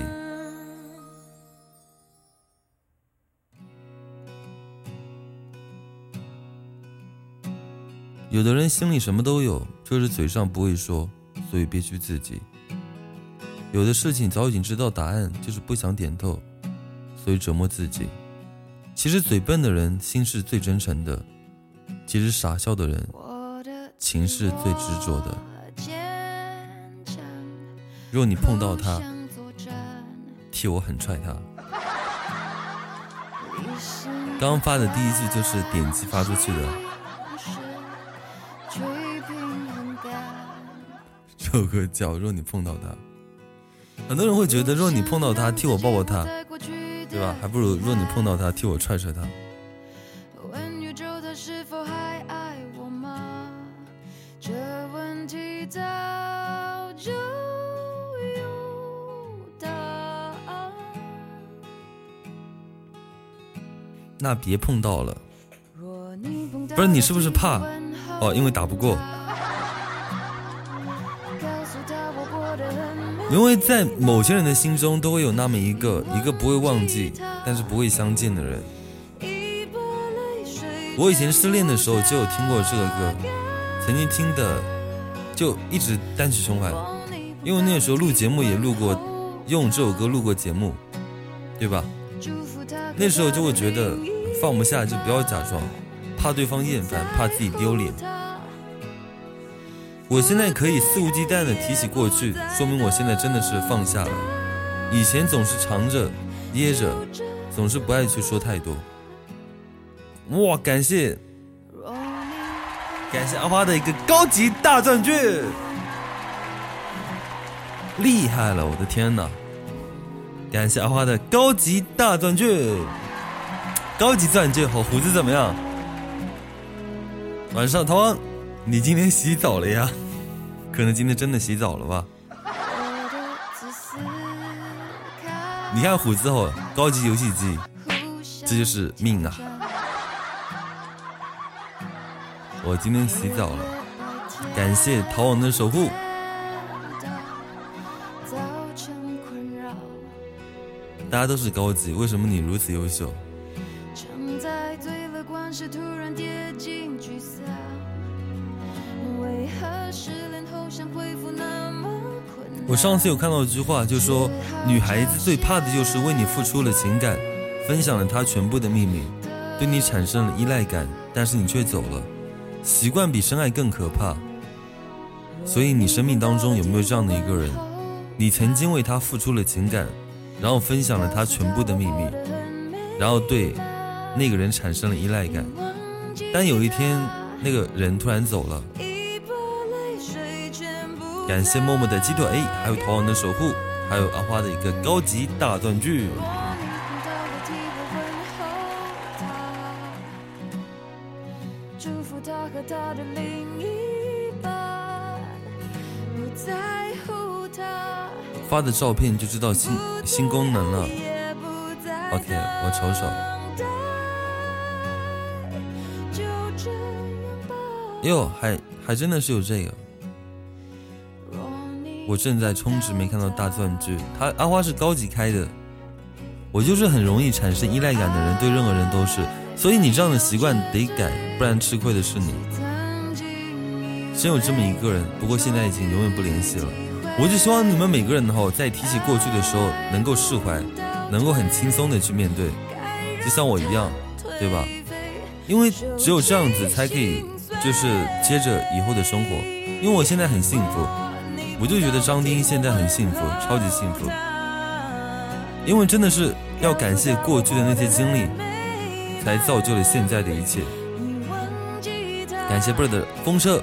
有的人心里什么都有，就是嘴上不会说，所以憋屈自己。有的事情早已经知道答案，就是不想点透，所以折磨自己。其实嘴笨的人心是最真诚的，其实傻笑的人情是最执着的。若你碰到他，替我狠踹他。刚发的第一句就是点击发出去的。这首歌叫《若你碰到他》，很多人会觉得若你碰到他，替我抱抱他。对吧？还不如若你碰到他，替我踹踹他。那别碰到了。不是你是不是怕？哦，因为打不过。因为在某些人的心中，都会有那么一个一个不会忘记，但是不会相见的人。我以前失恋的时候就有听过这个歌，曾经听的就一直单曲循环。因为那个时候录节目也录过，用这首歌录过节目，对吧？那时候就会觉得放不下就不要假装，怕对方厌烦，怕自己丢脸。我现在可以肆无忌惮的提起过去，说明我现在真的是放下了。以前总是藏着掖着，总是不爱去说太多。哇，感谢感谢阿花的一个高级大钻券，厉害了，我的天哪！感谢阿花的高级大钻券，高级钻戒和胡子怎么样？晚上逃亡。你今天洗澡了呀？可能今天真的洗澡了吧？你看虎子哦，高级游戏机，这就是命啊！我今天洗澡了，感谢逃亡的守护。大家都是高级，为什么你如此优秀？总是突然跌进聚散为何失恋后想恢复那么我上次有看到一句话，就说女孩子最怕的就是为你付出了情感，分享了她全部的秘密，对你产生了依赖感，但是你却走了。习惯比深爱更可怕。所以你生命当中有没有这样的一个人？你曾经为他付出了情感，然后分享了他全部的秘密，然后对那个人产生了依赖感，但有一天那个人突然走了。感谢默默的鸡腿，还有逃亡的守护，还有阿花的一个高级大钻具。发的照片就知道新新功能了。OK，我瞅瞅。哟，还还真的是有这个。我正在充值，没看到大钻具。他阿花是高级开的，我就是很容易产生依赖感的人，对任何人都是。所以你这样的习惯得改，不然吃亏的是你。真有这么一个人，不过现在已经永远不联系了。我就希望你们每个人哈，在提起过去的时候，能够释怀，能够很轻松的去面对，就像我一样，对吧？因为只有这样子才可以，就是接着以后的生活。因为我现在很幸福，我就觉得张丁现在很幸福，超级幸福。因为真的是要感谢过去的那些经历，才造就了现在的一切。感谢贝儿的风车，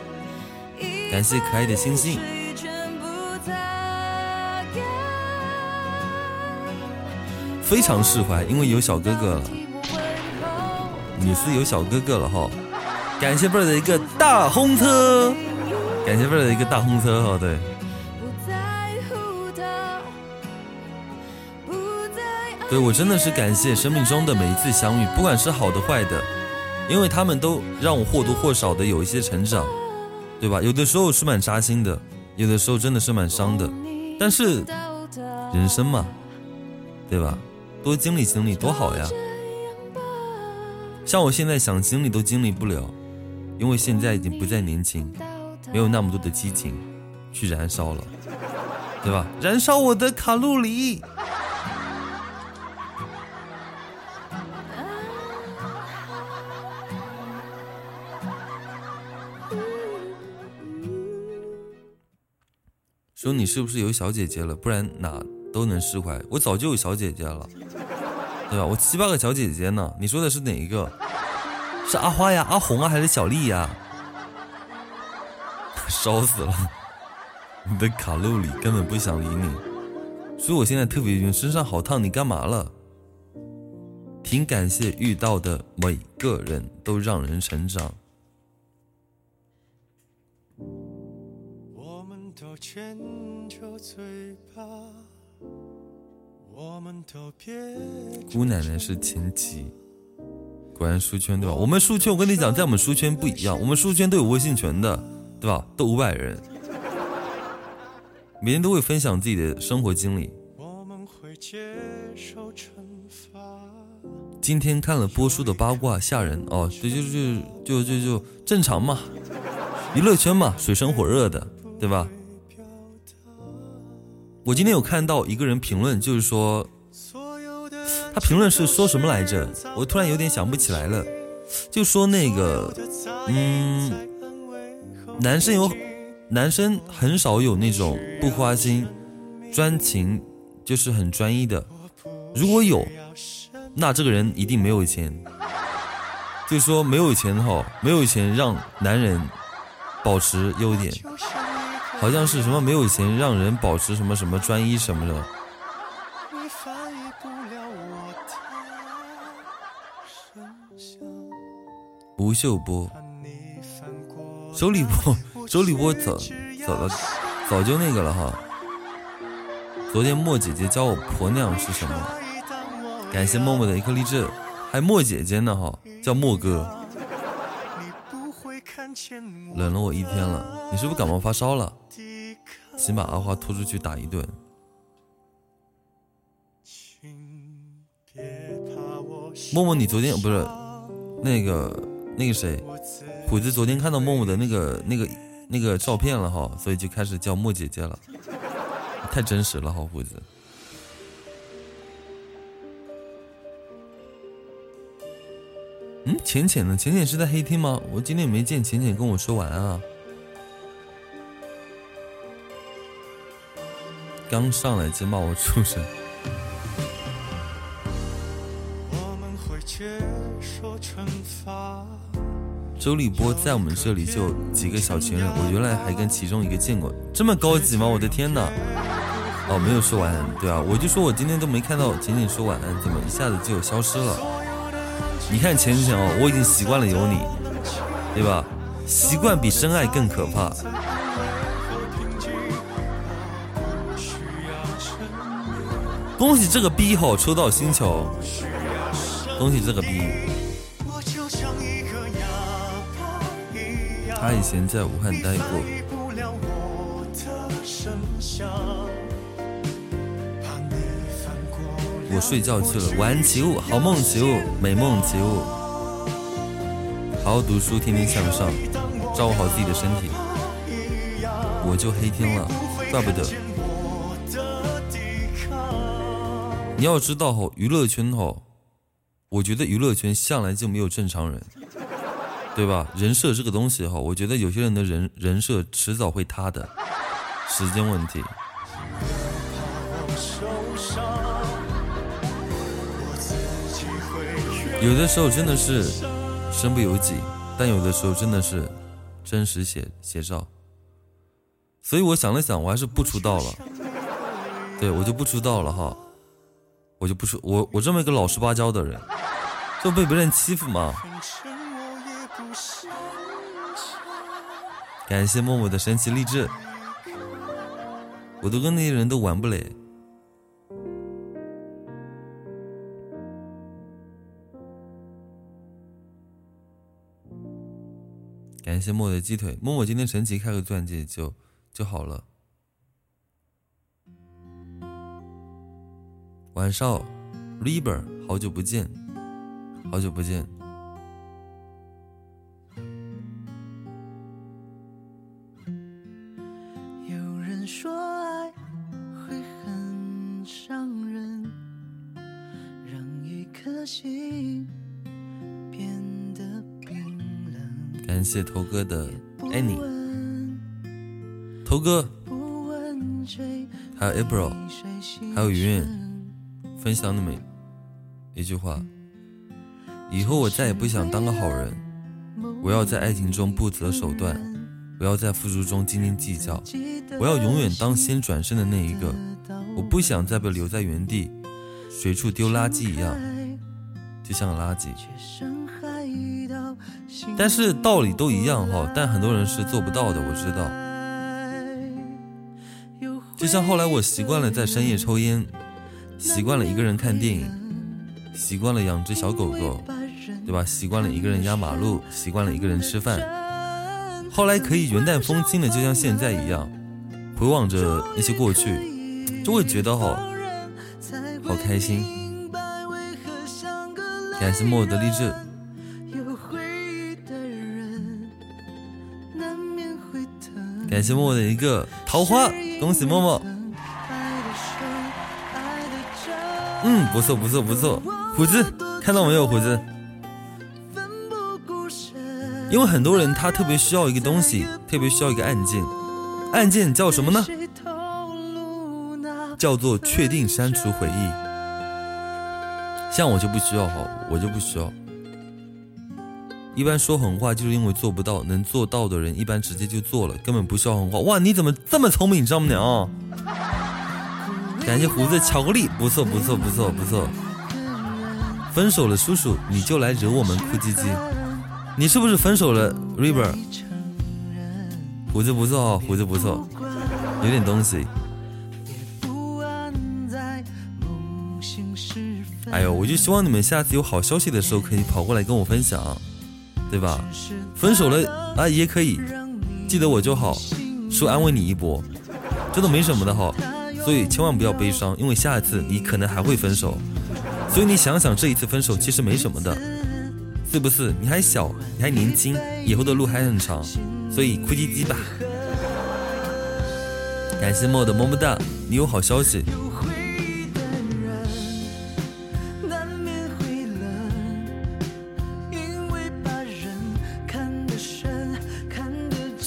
感谢可爱的星星。非常释怀，因为有小哥哥了。你是有小哥哥了哈，感谢贝儿的一个大红车，感谢贝儿的一个大红车哈，对。对我真的是感谢生命中的每一次相遇，不管是好的坏的，因为他们都让我或多或少的有一些成长，对吧？有的时候是蛮扎心的，有的时候真的是蛮伤的，但是人生嘛，对吧？多经历经历多好呀！像我现在想经历都经历不了，因为现在已经不再年轻，没有那么多的激情去燃烧了，对吧？燃烧我的卡路里。说你是不是有小姐姐了？不然哪都能释怀。我早就有小姐姐了。对吧？我七八个小姐姐呢，你说的是哪一个？是阿花呀、阿红啊，还是小丽呀？烧死了！你的卡路里根本不想理你，所以我现在特别晕，身上好烫。你干嘛了？挺感谢遇到的每个人都让人成长。我们都牵着嘴巴。姑奶奶是前妻，果然书圈对吧？我们书圈，我跟你讲，在我们书圈不一样，我们书圈都有微信群的，对吧？都五百人，每天都会分享自己的生活经历。今天看了波叔的八卦，吓人哦！这就就就就就正常嘛，娱乐圈嘛，水深火热的，对吧？我今天有看到一个人评论，就是说，他评论是说什么来着？我突然有点想不起来了。就说那个，嗯，男生有，男生很少有那种不花心、专情，就是很专一的。如果有，那这个人一定没有钱。就说没有钱哈，没有钱让男人保持优点。好像是什么没有钱让人保持什么什么专一什么的。吴秀波，周立波，周立波早早了，早就那个了哈。昨天莫姐姐教我婆娘是什么？感谢默默的一颗励志，还莫姐姐呢哈，叫莫哥。冷了我一天了，你是不是感冒发烧了？请把阿花拖出去打一顿。默默，你昨天不是那个那个谁，虎子昨天看到默默的那个那个那个照片了哈，所以就开始叫莫姐姐了，太真实了哈，虎子。嗯，浅浅呢？浅浅是在黑厅吗？我今天也没见浅浅跟我说晚安啊。刚上来就骂我畜生。周立波在我们这里就几个小情人，我原来还跟其中一个见过，这么高级吗？我的天哪！哦，没有说晚安，对啊，我就说我今天都没看到浅浅说晚安，怎么一下子就消失了？你看浅浅哦，我已经习惯了有你，对吧？习惯比深爱更可怕。恭喜这个逼吼抽到星球，恭喜这个逼。他以前在武汉待过。我睡觉去了，晚安起雾，好梦起雾，美梦起雾。好好读书，天天向上，照顾好自己的身体。我就黑天了，怪不得。你要知道吼，娱乐圈吼，我觉得娱乐圈向来就没有正常人。对吧？人设这个东西哈，我觉得有些人的人人设迟早会塌的，时间问题。有的时候真的是身不由己，但有的时候真的是真实写写照。所以我想了想，我还是不出道了。对我就不出道了哈，我就不出我我这么一个老实巴交的人，就被别人欺负吗？感谢默默的神奇励志，我都跟那些人都玩不来。感谢默的鸡腿，默默今天神奇开个钻戒就就好了。晚上，Liber，好久不见，好久不见。心变得冰冷。感谢头哥的 Annie，头哥，还有 April，还有云云。分享那么一句话：以后我再也不想当个好人，我要在爱情中不择手段，我要在付出中斤斤计较，我要永远当先转身的那一个，我不想再被留在原地，随处丢垃圾一样，就像个垃圾。但是道理都一样哈，但很多人是做不到的，我知道。就像后来我习惯了在深夜抽烟。习惯了一个人看电影，习惯了养只小狗狗，对吧？习惯了一个人压马路，习惯了一个人吃饭。后来可以云淡风轻的，就像现在一样，回望着那些过去，就会觉得好，好开心。感谢默默的励志，感谢默默的一个桃花，恭喜默默。嗯，不错不错不错，虎子看到没有？虎子，因为很多人他特别需要一个东西，特别需要一个按键，按键叫什么呢？叫做确定删除回忆。像我就不需要哈，我就不需要。一般说狠话就是因为做不到，能做到的人一般直接就做了，根本不需要狠话。哇，你怎么这么聪明，丈母娘？感谢胡子巧克力，不错不错不错不错。分手了，叔叔你就来惹我们哭唧唧。你是不是分手了，River？胡子不错，胡子不错，有点东西。哎呦，我就希望你们下次有好消息的时候可以跑过来跟我分享，对吧？分手了啊也可以，记得我就好，说安慰你一波，这都没什么的哈。所以千万不要悲伤，因为下一次你可能还会分手。所以你想想，这一次分手其实没什么的，是不是？你还小，你还年轻，以后的路还很长，所以哭唧唧吧。感谢莫的么么哒，你有好消息。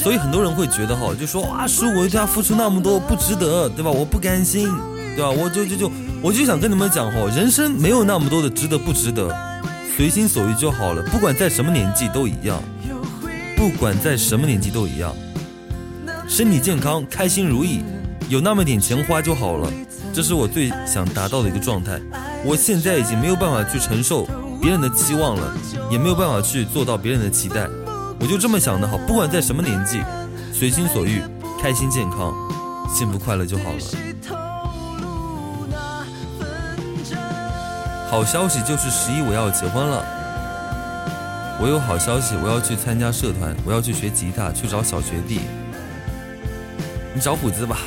所以很多人会觉得哈，就说啊，叔，我对他付出那么多不值得，对吧？我不甘心，对吧？我就就就我就想跟你们讲哈，人生没有那么多的值得不值得，随心所欲就好了。不管在什么年纪都一样，不管在什么年纪都一样，身体健康，开心如意，有那么点钱花就好了。这是我最想达到的一个状态。我现在已经没有办法去承受别人的期望了，也没有办法去做到别人的期待。我就这么想的好，不管在什么年纪，随心所欲，开心健康，幸福快乐就好了。好消息就是十一我要结婚了。我有好消息，我要去参加社团，我要去学吉他，去找小学弟。你找虎子吧。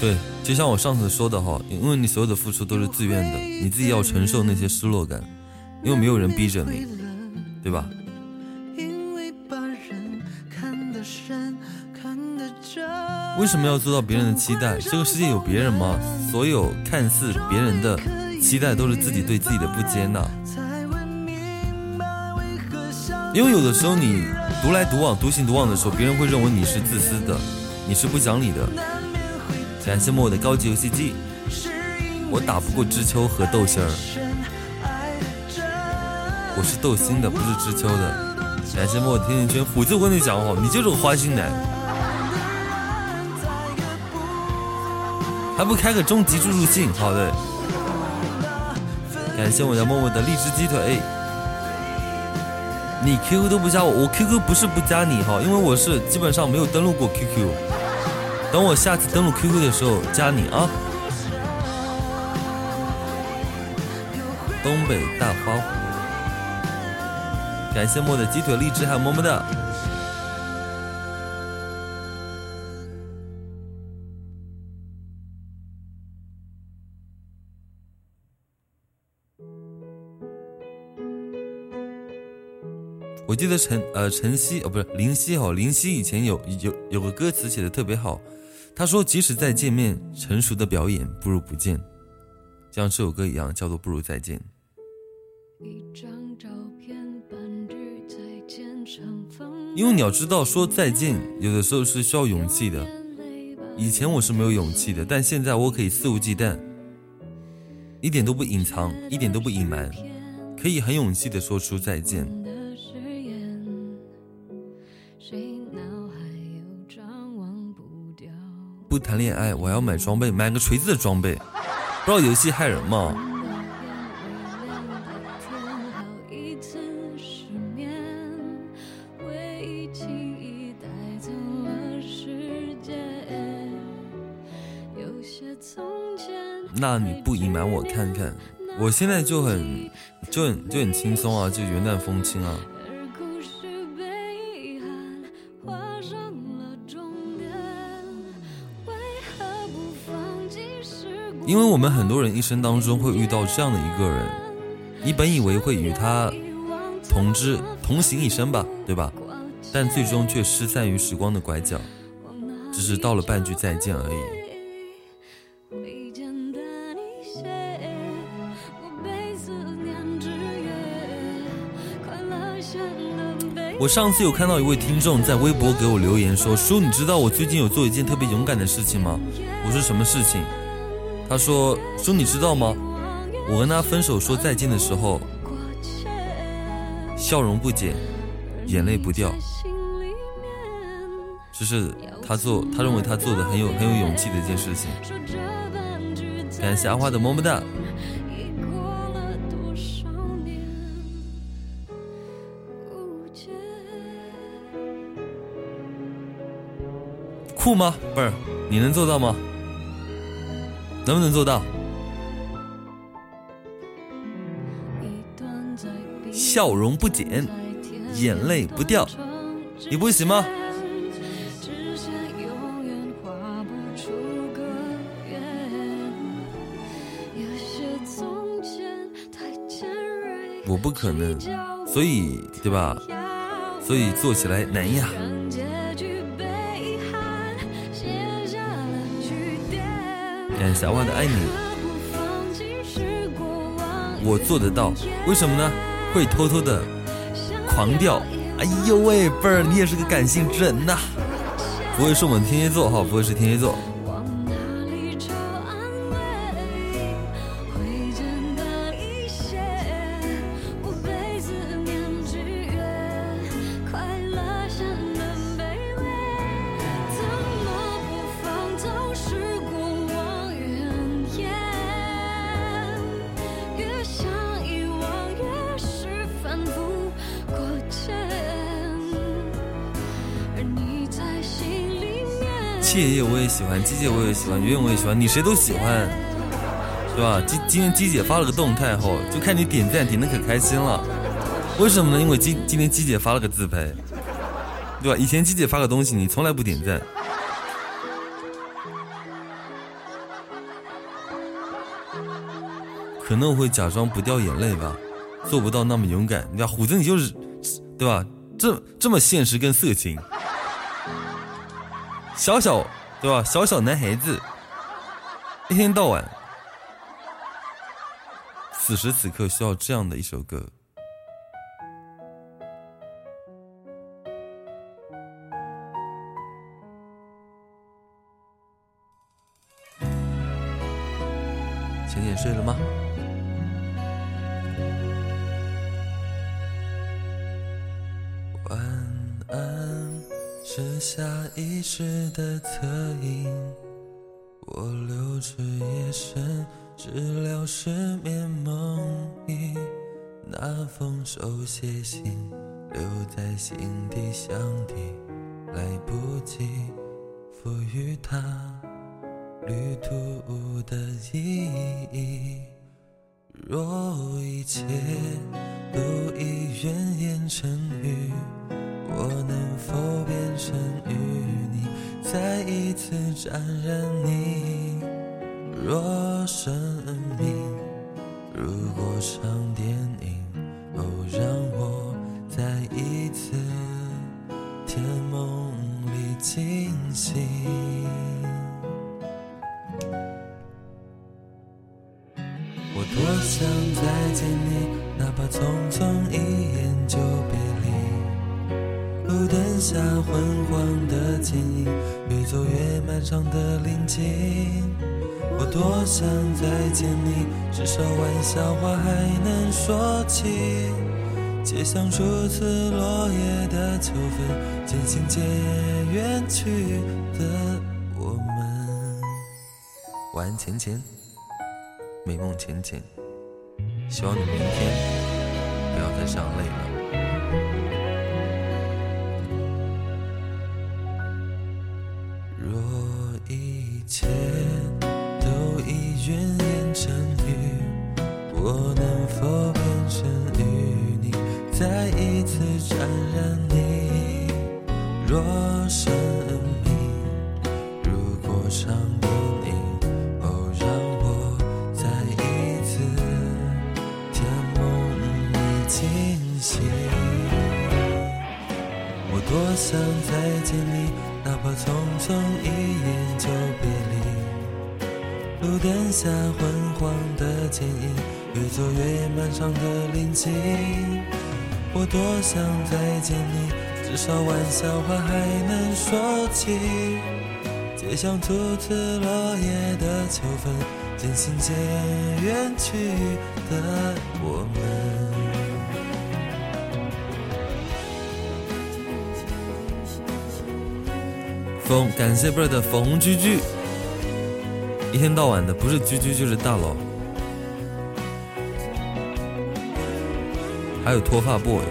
对，就像我上次说的哈，因为你所有的付出都是自愿的，你自己要承受那些失落感，因为没有人逼着你，对吧？为什么要做到别人的期待？这个世界有别人吗？所有看似别人的期待，都是自己对自己的不接纳。因为有的时候你独来独往、独行独往的时候，别人会认为你是自私的，你是不讲理的。感谢我的高级游戏机，我打不过知秋和豆心儿，我是豆心的，不是知秋的。感谢我的甜甜圈，虎子，我跟你讲哦，你就是个花心男，还不开个终极助助信？好的，感谢我家默默的荔枝鸡腿。你 QQ 都不加我，我 QQ 不是不加你哈，因为我是基本上没有登录过 QQ。等我下次登录 QQ 的时候加你啊。东北大花狐，感谢莫的鸡腿荔枝还有么么哒。我记得晨呃晨曦哦不是林夕哦林夕以前有有有个歌词写的特别好，他说即使再见面，成熟的表演不如不见，像这首歌一样叫做不如再见。因为你要知道说再见有的时候是需要勇气的，以前我是没有勇气的，但现在我可以肆无忌惮，一点都不隐藏，一点都不隐瞒，可以很勇气的说出再见。谈恋爱，我要买装备，买个锤子的装备。不知道游戏害人吗？那你不隐瞒我看看？我现在就很就很就很轻松啊，就云淡风轻啊。因为我们很多人一生当中会遇到这样的一个人，你本以为会与他同之同行一生吧，对吧？但最终却失散于时光的拐角，只是道了半句再见而已。我上次有看到一位听众在微博给我留言说：“叔，你知道我最近有做一件特别勇敢的事情吗？”我说：“什么事情？”他说：“叔，你知道吗？我跟他分手说再见的时候，笑容不减，眼泪不掉，这是他做，他认为他做的很有很有勇气的一件事情。”感谢阿花的么么哒。酷吗？不是，你能做到吗？能不能做到？笑容不减，眼泪不掉，你不行吗？我不可能，所以对吧？所以做起来难呀。感谢小万的爱你，我做得到，为什么呢？会偷偷的狂掉。哎呦喂，贝儿，你也是个感性之人呐！不会是我们天蝎座哈，不会是天蝎座。喜欢，鸡姐我也喜欢，圆圆我也喜欢，你谁都喜欢，对吧？今今天鸡姐发了个动态后，就看你点赞点的可开心了。为什么呢？因为今今天鸡姐发了个自拍，对吧？以前鸡姐发个东西你从来不点赞，可能我会假装不掉眼泪吧，做不到那么勇敢。你看虎子你就是，对吧？这这么现实跟色情。小小对吧？小小男孩子，一天到晚，此时此刻需要这样的一首歌。浅浅睡了吗？下意识的侧影。我留至夜深，治疗失眠梦呓。那封手写信留在心底，箱底，来不及赋予它旅途的意义。若一切都已愿言成语，我能否变成与你再一次沾染你？若生命如果场电影，哦，让我再一次甜梦里惊醒。我多想再见你，哪怕匆匆一眼就别离。灯下昏黄的剪影，越走越漫长的林径。我多想再见你，至少玩笑话还能说起。街巷初次落叶的秋分，渐行渐远去的我们。晚安，浅浅，美梦浅浅，希望你明天不要再这样累了。街巷初次落叶的秋分，渐行渐远去的我们。冯，感谢 bird 的粉红居居，一天到晚的不是居居就是大佬，还有脱发 boy，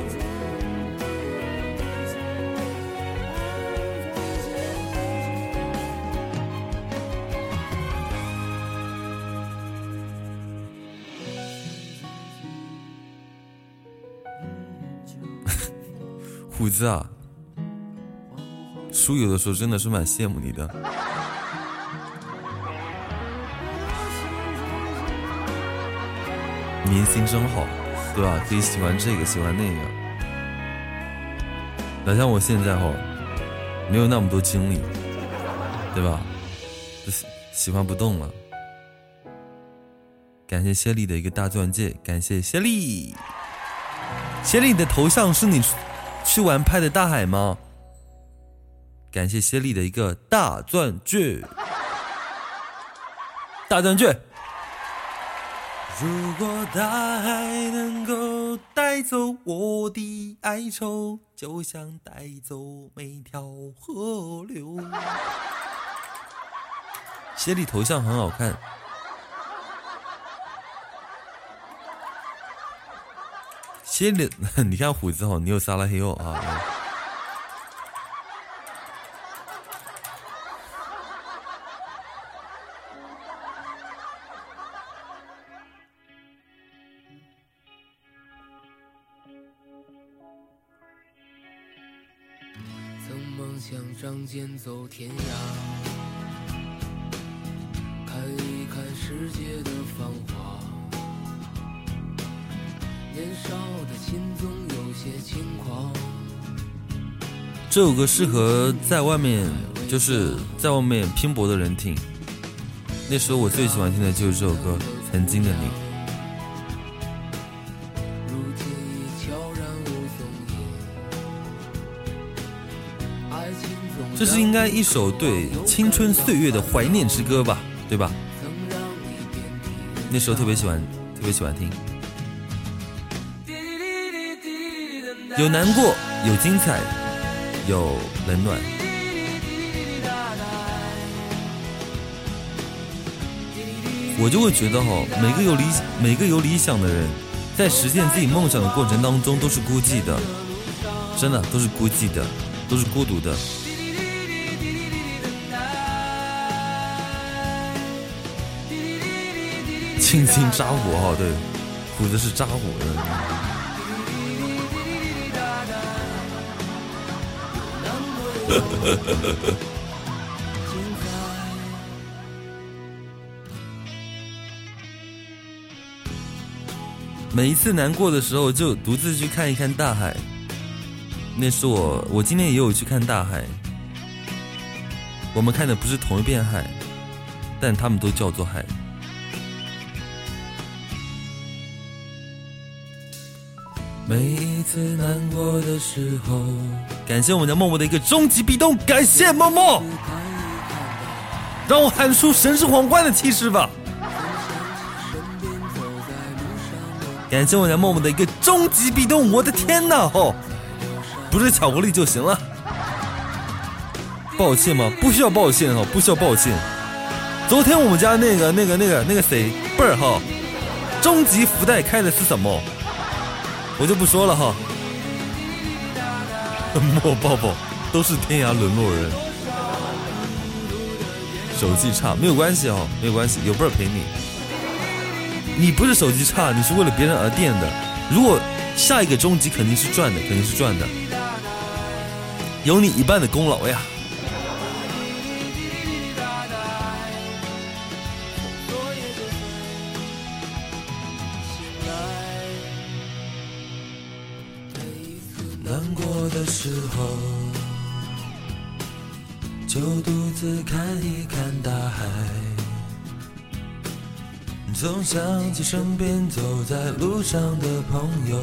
子啊，叔有的时候真的是蛮羡慕你的。明星真好，对吧？可以喜欢这个，喜欢那个。哪像我现在哈，没有那么多精力，对吧？喜喜欢不动了。感谢谢丽的一个大钻戒，感谢谢丽。谢丽，你的头像是你去玩拍的大海吗？感谢谢丽的一个大钻戒，大钻戒。如果大海能够带走我的哀愁，就像带走每条河流。谢丽头像很好看，心里，你看虎子哦，你有撒拉嘿哦啊！曾梦想仗剑走天涯，看一看世界的繁华。年少的心总有些轻狂，这首歌适合在外面就是在外面拼搏的人听。那时候我最喜欢听的就是这首歌《曾经的你》。这是应该一首对青春岁月的怀念之歌吧，对吧？那时候特别喜欢，特别喜欢听。有难过，有精彩，有冷暖。我就会觉得哈，每个有理每个有理想的人，在实现自己梦想的过程当中都是孤寂的，真的都是孤寂的，都是孤独的。轻轻扎火哈，对，虎子是扎火的。每一次难过的时候，就独自去看一看大海。那是我，我今天也有去看大海。我们看的不是同一片海，但他们都叫做海。每一次难过的时候，感谢我们家默默的一个终极壁咚，感谢默默，让我喊出神之皇冠的气势吧！感谢我们家默默的一个终极壁咚，我的天哪！哦，不是巧克力就行了。抱歉吗？不需要抱歉哈，不需要抱歉。昨天我们家那个、那个、那个、那个谁贝儿哈，终极福袋开的是什么？我就不说了哈，莫抱抱都是天涯沦落人，手气差没有关系哦，没有关系，有伴儿陪你。你不是手机差，你是为了别人而垫的。如果下一个终极肯定是赚的，肯定是赚的，有你一半的功劳呀。身边走在路上的朋友，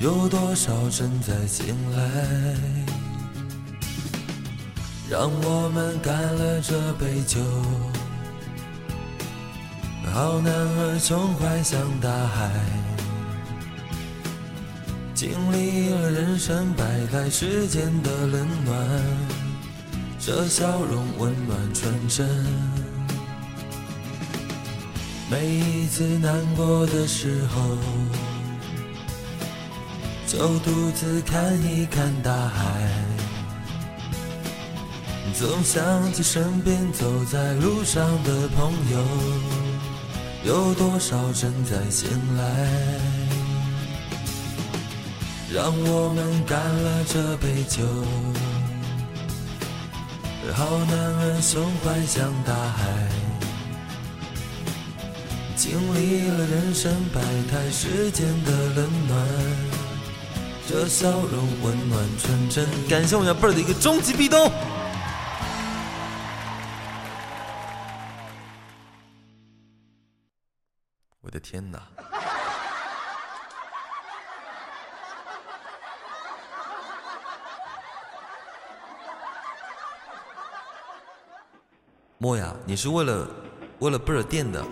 有多少正在醒来？让我们干了这杯酒，好男儿胸怀像大海。经历了人生百态世间的冷暖，这笑容温暖纯真。每一次难过的时候，就独自看一看大海，总想起身边走在路上的朋友，有多少正在醒来。让我们干了这杯酒，好男儿胸怀像大海，经历了人生百态世间的冷暖，这笑容温暖纯真。感谢我家贝儿的一个终极壁咚，我的天哪！莫呀，你是为了为了贝尔垫的，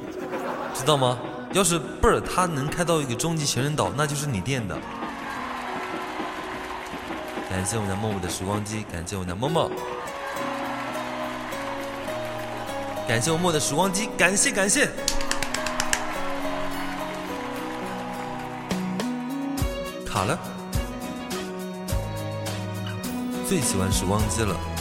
知道吗？要是贝儿他能开到一个终极情人岛，那就是你垫的。感谢我们家默默的时光机，感谢我们家默默，感谢我默的时光机，感谢感谢。卡了，最喜欢时光机了。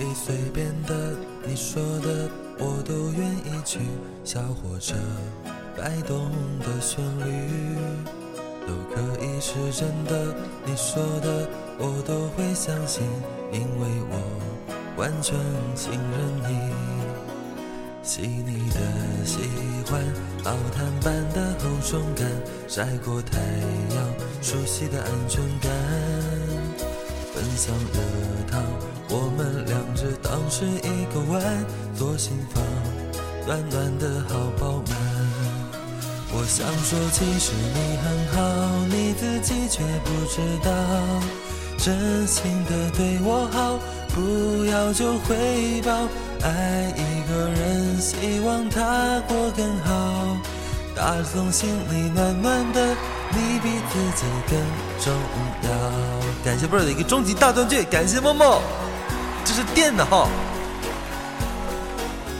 以随便的，你说的我都愿意去。小火车摆动的旋律，都可以是真的，你说的我都会相信，因为我完全信任你。细腻的喜欢，毛毯般的厚重感，晒过太阳，熟悉的安全感。分享热汤，我们两只当是一个碗，做心房，暖暖的好饱满。我想说，其实你很好，你自己却不知道，真心的对我好，不要求回报。爱一个人，希望他过更好，打从心里暖暖的，你比自己更重要。感谢贝儿的一个终极大断句，感谢默默，是电的哈。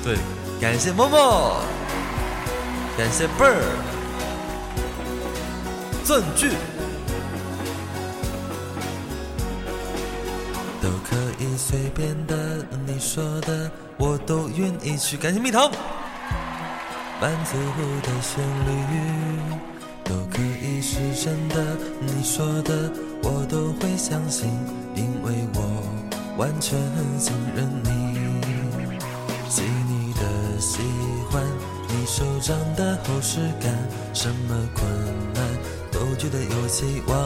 对，感谢默默，感谢贝儿，钻句。都可以随便的，你说的我都愿意去。感谢蜜糖，满足的旋律都可以是真的，你说的我都会相信，完全信任你。细腻的喜欢，你手掌的厚实感，什么困难都觉得有希望。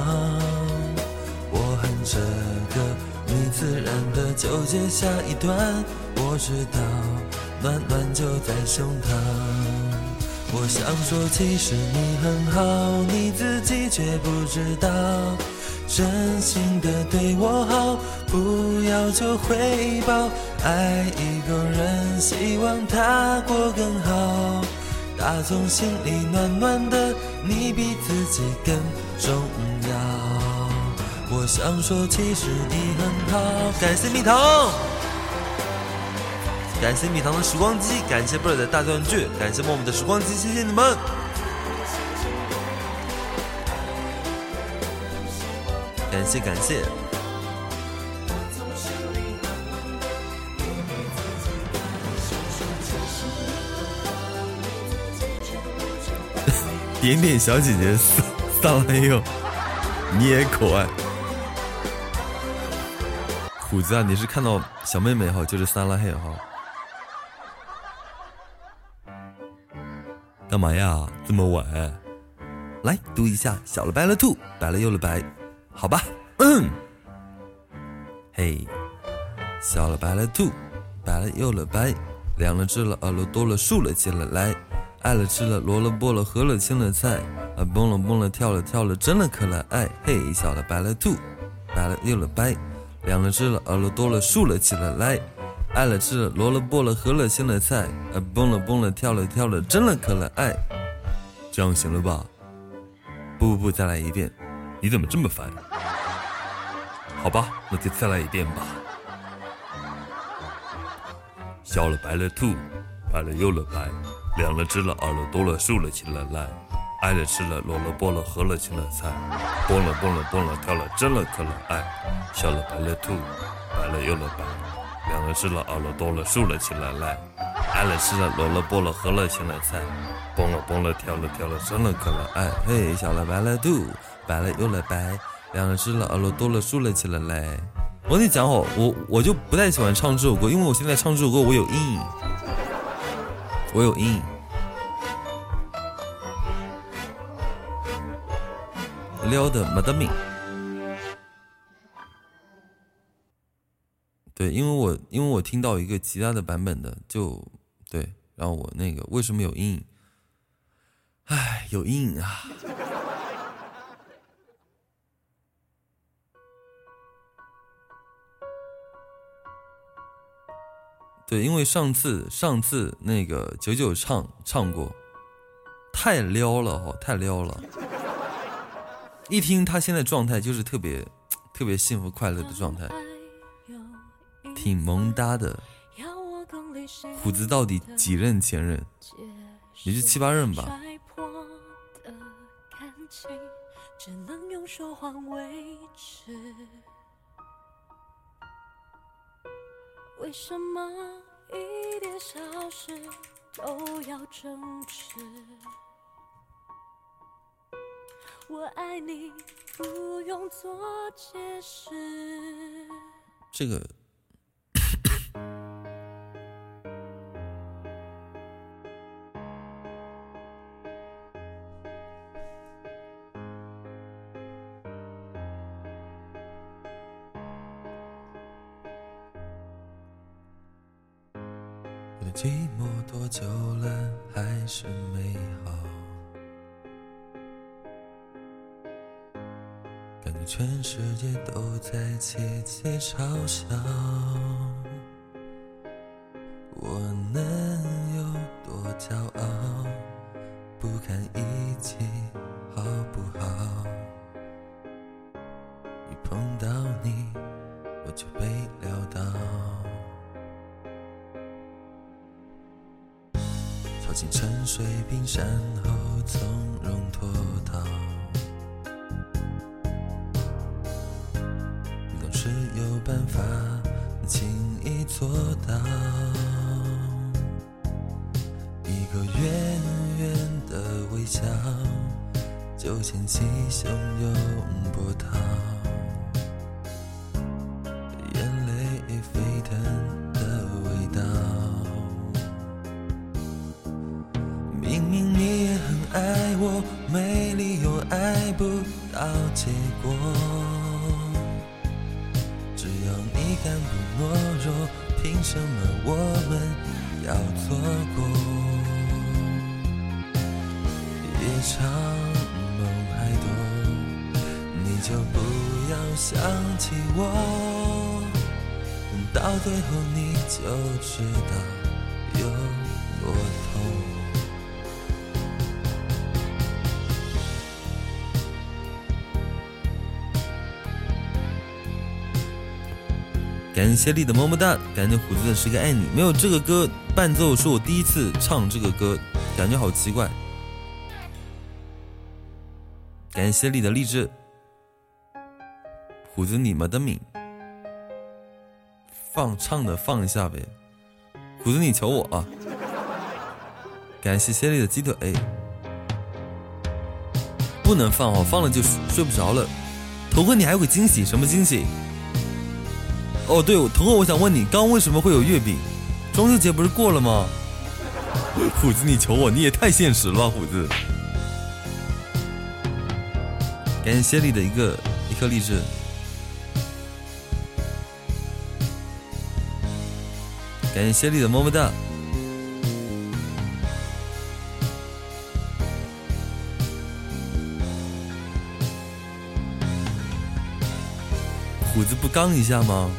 我恨这个。你自然的纠结下一段，我知道暖暖就在胸膛。我想说，其实你很好，你自己却不知道，真心的对我好，不要求回报。爱一个人，希望他过更好，打从心里暖暖的，你比自己更重要。我想说，其实你很好。感谢蜜糖，感谢蜜糖的时光机，感谢贝尔的大断句，感谢默默的时光机，谢谢你们。感谢感谢。点点小姐姐上来哟，你也可爱。虎子啊，你是看到小妹妹哈，就是三拉黑哈。干嘛呀？这么晚？来读一下，小了白了兔，白了又了白，好吧。嗯。嘿，小了白了兔，白了又了白，两了只了，耳了多了，竖了起来，来，爱了吃了，萝了卜了，和了青了菜，啊蹦了蹦了，跳了跳了，真了可了爱。嘿，小了白了兔，白了又了白。两了只了，耳了多了，竖了起来，来，爱了吃了，萝了卜了，和了青了菜，呃，蹦了蹦了，跳了跳了，真了可了爱，这样行了吧？不不不，再来一遍，你怎么这么烦？好吧，那就再来一遍吧。小了白了兔，白了又了白，两了只了，耳了多了，竖了起来，来。爱了吃了，萝了剥了，合了青了菜，蹦了蹦了蹦了跳了，真了可了爱，笑了白了兔，白了又了白，两了吃了，耳了多了，竖了起来来，爱了吃了，萝了剥了，合了青了菜，蹦了蹦了跳了跳了，真了可了爱，嘿，笑了白了兔，白了又了白，两了吃了，耳了多了，竖了起来来。我跟你讲哦，我我就不太喜欢唱这首歌，因为我现在唱这首歌我有阴影，我有阴影。撩的没得命，对，因为我因为我听到一个其他的版本的，就对，然后我那个为什么有阴影？唉，有阴影啊！对，因为上次上次那个九九唱唱过，太撩了哈，太撩了。一听他现在状态就是特别特别幸福快乐的状态，挺萌哒的。虎子到底几任前任？也是七八任吧。为什么一点小事都要争执？我爱你，不用做解释。这个。多久了还是美好？感觉全世界都在窃窃嘲笑。谢丽的么么哒，感谢虎子的十个爱你。没有这个歌伴奏，是我第一次唱这个歌，感觉好奇怪。感谢丽的励志，虎子你们的命，放唱的放一下呗。虎子你求我啊！感谢谢丽的鸡腿，不能放哦，放了就睡不着了。头哥你还有个惊喜，什么惊喜？哦，对，头哥我想问你，刚为什么会有月饼？中秋节不是过了吗？虎子你求我，你也太现实了吧，虎子。感谢谢丽的一个一颗荔枝，感谢谢丽的么么哒。虎子不刚一下吗？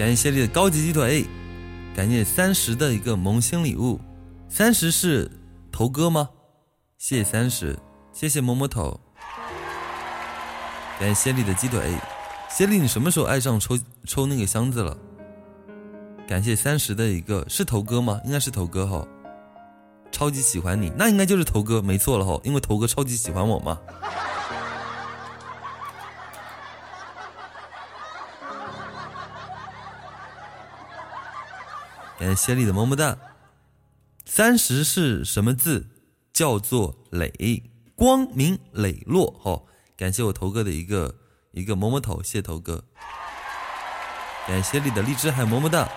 感谢谢丽的高级鸡腿，感谢三十的一个萌新礼物。三十是头哥吗？谢谢三十，谢谢摸摸头。感谢谢丽的鸡腿，谢丽你什么时候爱上抽抽那个箱子了？感谢三十的一个是头哥吗？应该是头哥哈，超级喜欢你，那应该就是头哥，没错了哈，因为头哥超级喜欢我嘛。感谢谢丽的么么哒。三十是什么字？叫做磊，光明磊落。哦，感谢我头哥的一个一个摸摸头，谢头哥。感谢你的荔枝，还有么么哒。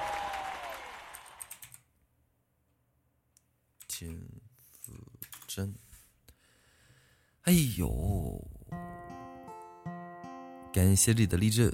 金子真，哎呦，感谢你的励志。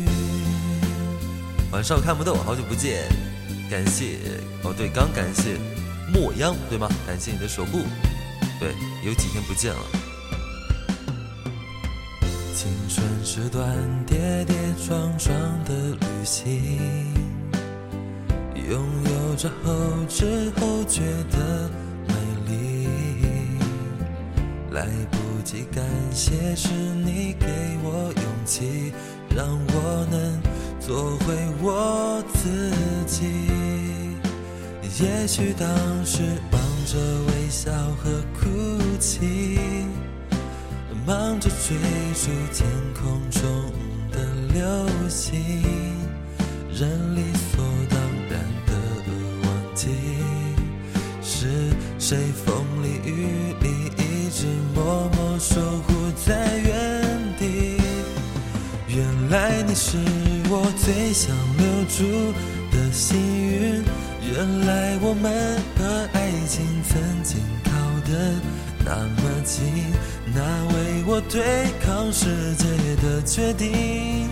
晚上看不到，好久不见，感谢哦，对，刚感谢。莫央，对吗？感谢你的守护。对，有几天不见了。青春是段跌跌撞撞的旅行，拥有着后知后觉的美丽。来不及感谢，是你给我勇气，让我能做回我自己。也许当时忙着微笑和哭泣，忙着追逐天空中的流星，人理所当然的忘记，是谁风里雨里一直默默守护在原。来你是我最想留住的幸运。原来我们和爱情曾经靠得那么近，那为我对抗世界的决定，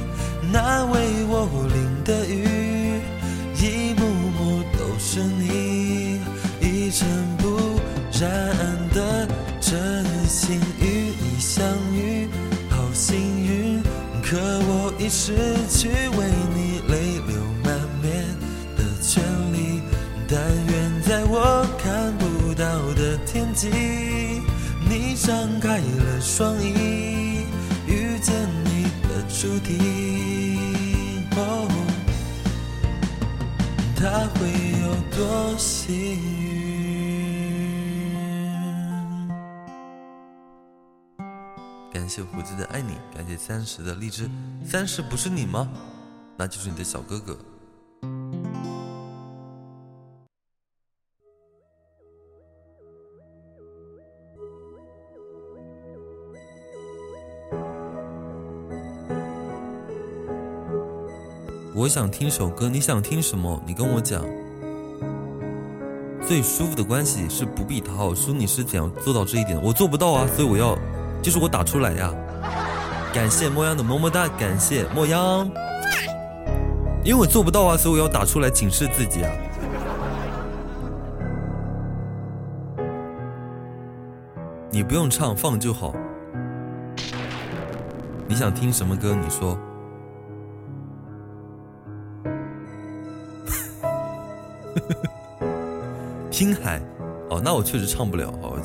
那为我淋的雨，一幕幕都是你，一尘不染失去为你泪流满面的权利。但愿在我看不到的天际，你张开了双翼，遇见你的注定。哦，他会有多幸运？谢胡子的爱你，感谢三十的荔枝。三十不是你吗？那就是你的小哥哥。我想听首歌，你想听什么？你跟我讲。最舒服的关系是不必讨好，说，你是怎样做到这一点？我做不到啊，所以我要，就是我打出来呀。感谢莫央的么么哒，感谢莫央。因为我做不到啊，所以我要打出来警示自己啊。你不用唱，放就好。你想听什么歌？你说。听海，哦，那我确实唱不了，哦，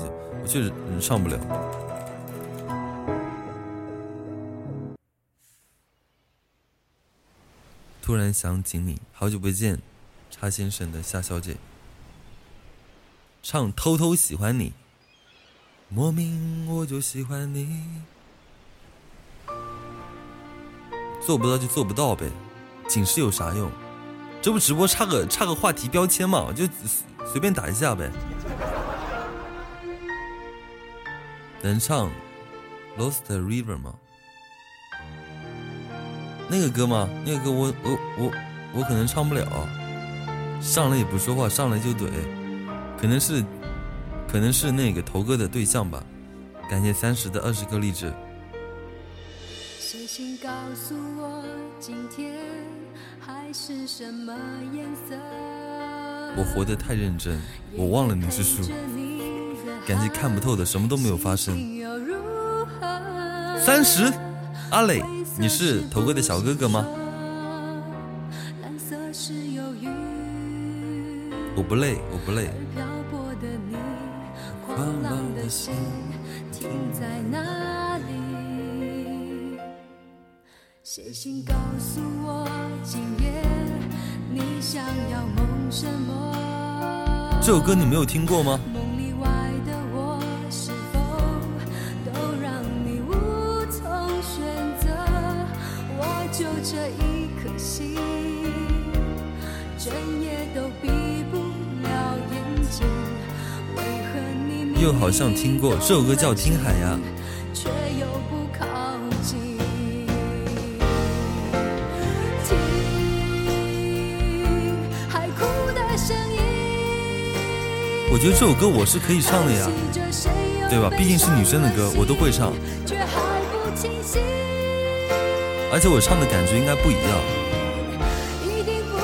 我确实唱不了。突然想起你，好久不见，叉先生的夏小姐，唱偷偷喜欢你，莫名我就喜欢你，做不到就做不到呗，警示有啥用？这不直播差个差个话题标签嘛，就。随便打一下呗，能唱《Lost River》吗？那个歌吗？那个歌我我我我可能唱不了，上来也不说话，上来就怼，可能是可能是那个头哥的对象吧。感谢三十的二十个励志。谁请告诉我今天还是什么颜色？我活得太认真，我忘了你是树。感谢看不透的，什么都没有发生。三十，阿磊，你是头哥的小哥哥吗？我不累，我不累。狂浪的心停在哪里？写信告诉我，今夜你想要梦什么？这首歌你没有听过吗？这一颗心，整夜都闭不了眼睛。为何你明又好像听过这首歌叫《听海》呀。却又不靠近。听海哭的声音。我觉得这首歌我是可以唱的呀，对吧？毕竟是女生的歌，我都会唱，而且我唱的感觉应该不一样。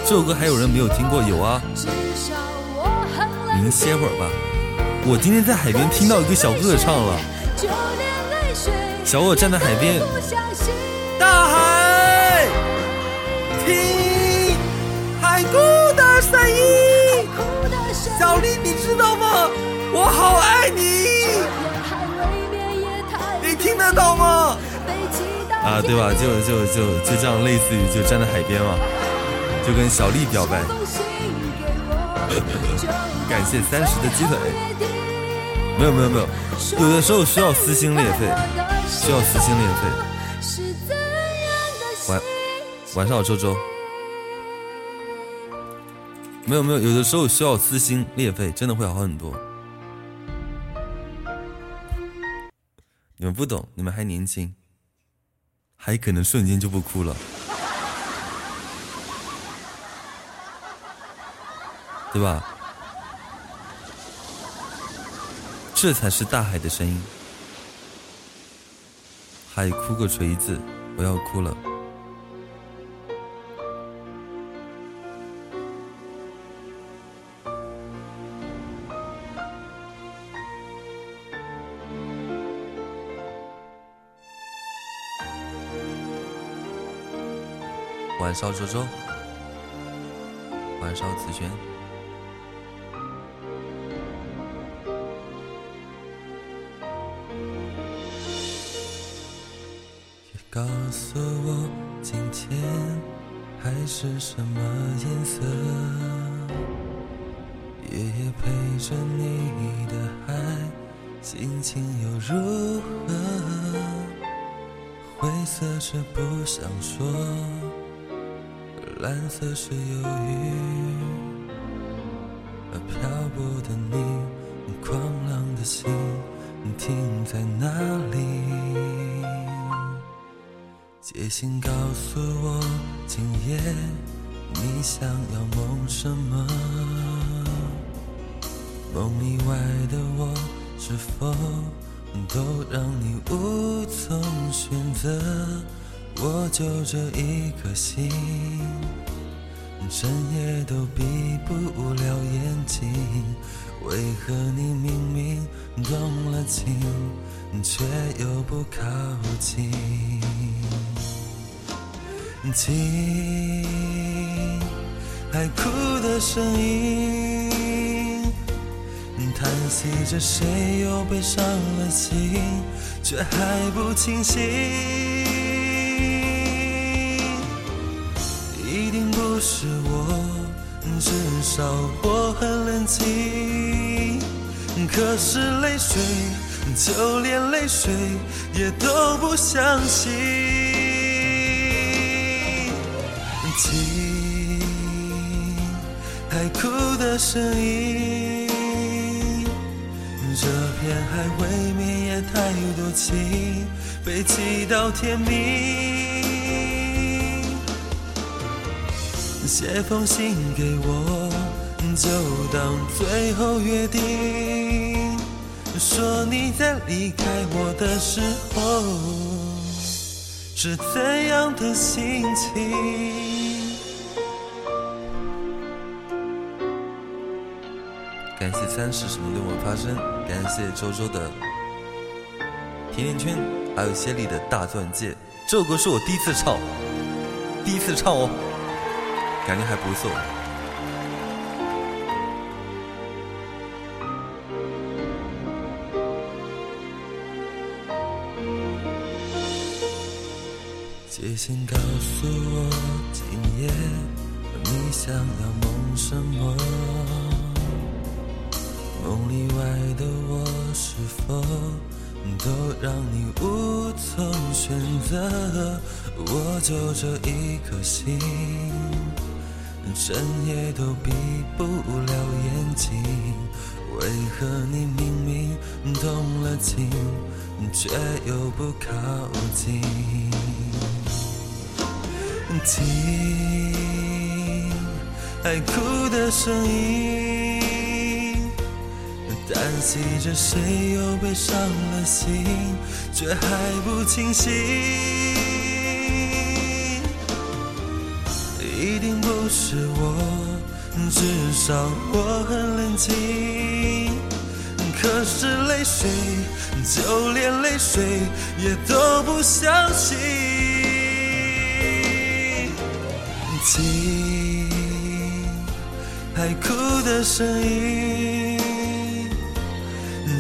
这首歌还有人没有听过？有啊，至少我很冷您歇会儿吧。我今天在海边听到一个小哥哥唱了，小我站在海边大海，听海。哭的声音小丽，你知道吗？我好啊，对吧？就就就就这样，类似于就站在海边嘛，就跟小丽表白。感谢三十的鸡腿。没有没有没有，有的时候需要撕心裂肺，需要撕心裂肺。是怎样的晚晚上好，周周。没有没有，有的时候需要撕心裂肺，真的会好很多。你们不懂，你们还年轻，还可能瞬间就不哭了，对吧？这才是大海的声音。海哭个锤子，不要哭了。晚上周周，晚上紫萱。告诉我今天海是什么颜色，夜夜陪着你的海，心情又如何？灰色是不想说，蓝色是忧郁，而漂泊的你，狂浪的心停在哪里？写信告诉我，今夜你想要梦什么？梦以外的我，是否都让你无从选择？我就这一颗心，整夜都闭不了眼睛。为何你明明动了情，却又不靠近？听海哭的声音，叹息着谁又被伤了心，却还不清醒。至少我很冷静。可是泪水，就连泪水也都不相信。听海哭的声音，这片海未免也太多情，被击到天明。写封信给我，就当最后约定，说你在离开我的时候是怎样的心情。感谢三十什么对我发声，感谢周周的甜甜圈，还有谢丽的大钻戒。这首歌是我第一次唱，第一次唱哦，感觉还不错。写信告诉我，今夜你想要梦什么？梦里外的我是否都让你无从选择？我就这一颗心。整夜都闭不了眼睛。为何你明明动了情，却又不靠近？听海哭的声音，担心着谁又被伤了心，却还不清醒。是我。至少我很冷静，可是泪水，就连泪水也都不相信。听海哭的声音，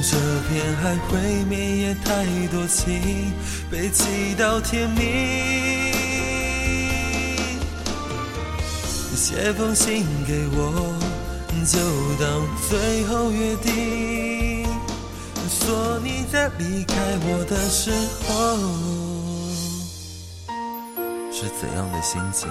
这片海会绵延太多情，被记到天明。写封信给我，就当最后约定。说你在离开我的时候是怎样的心情？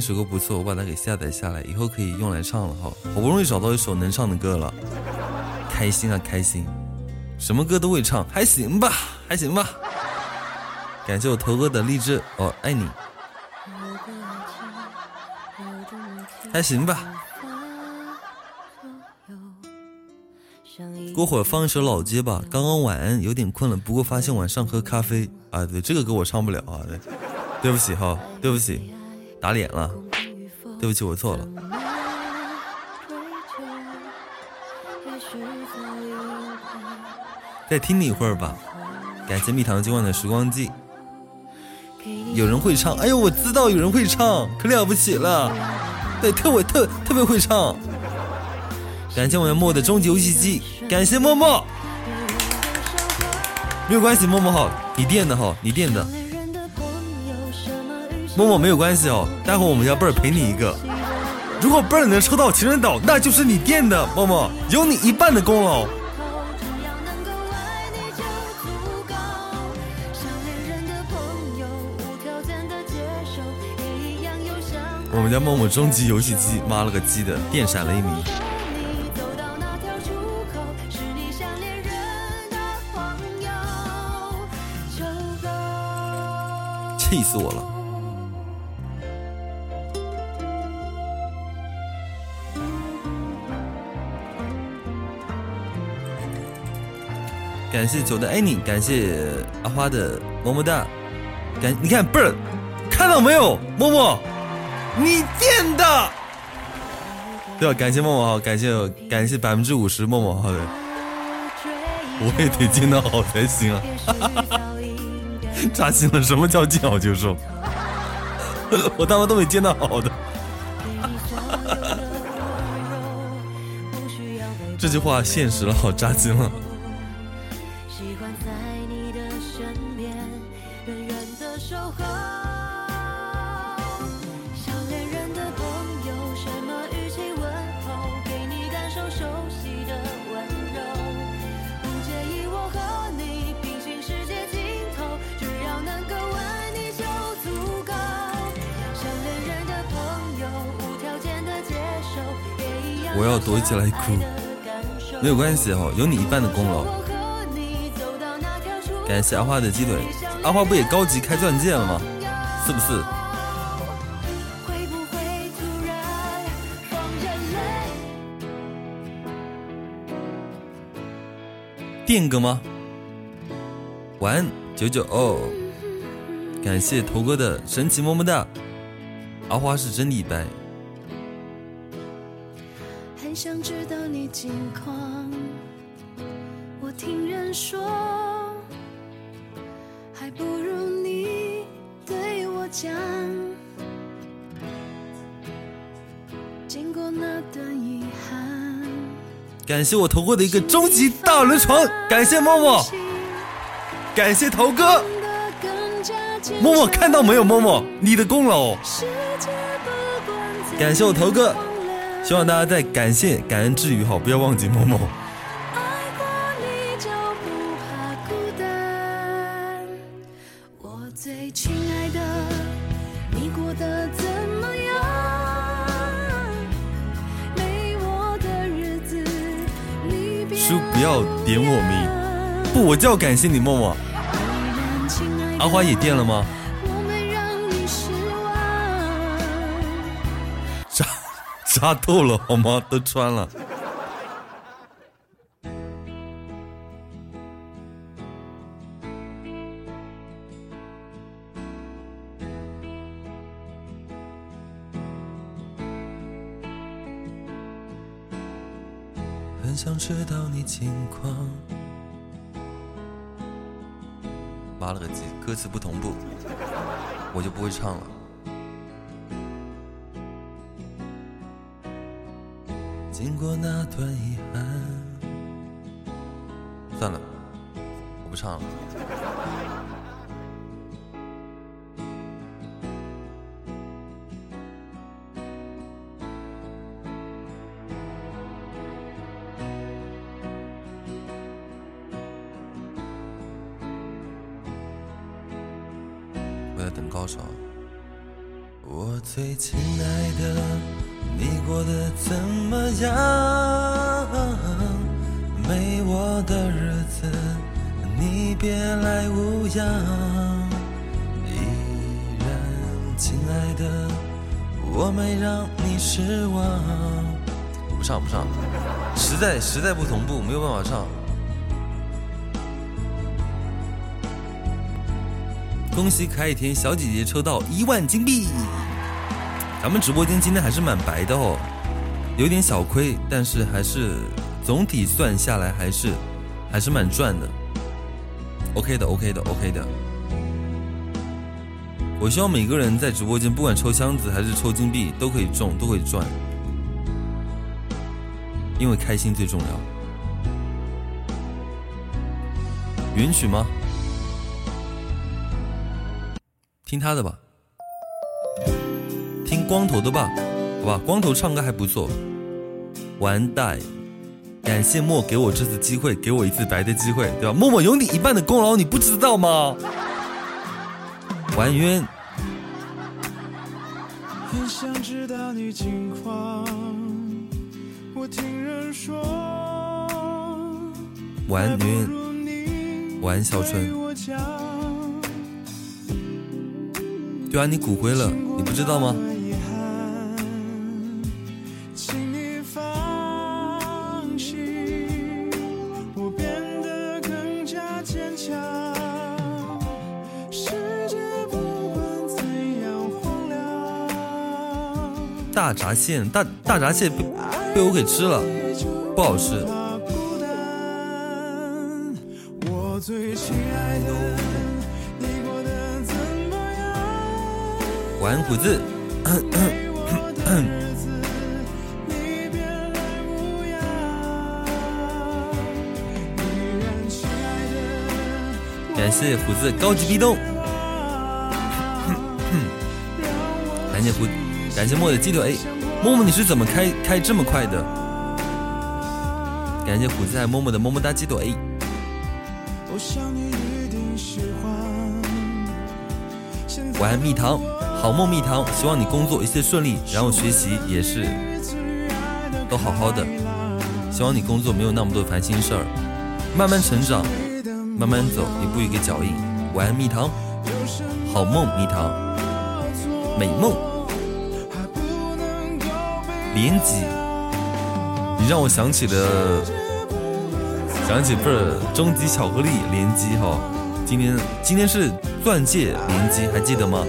那首歌不错，我把它给下载下来，以后可以用来唱了哈。好不容易找到一首能唱的歌了，开心啊开心！什么歌都会唱，还行吧，还行吧。感谢我头哥的励志，哦，爱你，还行吧。过会儿放一首老街吧。刚刚晚安，有点困了，不过发现晚上喝咖啡啊，对，这个歌我唱不了啊，对，对不起哈，对不起。打脸了，对不起，我错了。再听你一会儿吧。感谢蜜糖今晚的时光机。有人会唱，哎呦，我知道有人会唱，可了不起了。对，特我特特别会唱。感谢我们默的终极游戏机，感谢默默。没有关系，默默好，你垫的哈，你垫的。默默没有关系哦，待会我们家贝儿陪你一个。如果贝儿能抽到情人岛，那就是你垫的，默默有你一半的功劳。我们家默默终极游戏机，妈了个鸡的，电闪雷鸣，气死我了。感谢九的爱你，感谢阿花的么么哒，感你看倍儿，看到没有，默默，你垫的，对吧？感谢默默哈，感谢感谢百分之五十默默哈的，我也得见到好才行啊，扎心了，什么叫见好就收？我他妈都没见到好的，这句话现实了，好扎心了。躲起来哭，没有关系哈，有你一半的功劳。感谢阿花的鸡腿，阿花不也高级开钻戒了吗？是不是？电哥吗？晚安九九哦，感谢头哥的神奇么么哒，阿花是真李白。想知道你近况。我听人说，还不如你对我讲。经过那段遗憾，感谢我投过的一个终极大轮床，感谢默默，感谢头哥，默默看到没有？默默，你的功劳。感谢我头哥，希望大家在感谢感恩之余，哈，不要忘记默默。叔，不要点我名，不，我就要感谢你，默默。阿花也电了吗？扎透了好吗？都穿了。很想知道你近况。妈了个鸡，歌词不同步，我就不会唱了。经过那段遗憾，算了，我不唱了。在实在不同步，没有办法唱。恭喜可爱甜小姐姐抽到一万金币。咱们直播间今天还是蛮白的哦，有点小亏，但是还是总体算下来还是还是蛮赚的。OK 的，OK 的，OK 的。我希望每个人在直播间，不管抽箱子还是抽金币，都可以中，都可以赚，因为开心最重要。允许吗？听他的吧。听光头的吧，好吧，光头唱歌还不错。完蛋，感谢莫给我这次机会，给我一次白的机会，对吧？默默有你一半的功劳，你不知道吗？还冤。完冤，完小春。对啊，你骨灰了，你不知道吗？大闸蟹，大大闸蟹被被我给吃了，不好吃。玩虎子，感谢虎子高级壁咚，感谢虎。感谢墨的鸡腿，默默你是怎么开开这么快的？感谢虎子默默的么么哒鸡腿。晚安蜜糖，好梦蜜糖，希望你工作一切顺利，然后学习也是都好好的，希望你工作没有那么多烦心事儿，慢慢成长，慢慢走，一步一个脚印。晚安蜜糖，好梦蜜糖，美梦。联机，你让我想起了，想起不是终极巧克力联机。哈，今天今天是钻戒联机，还记得吗？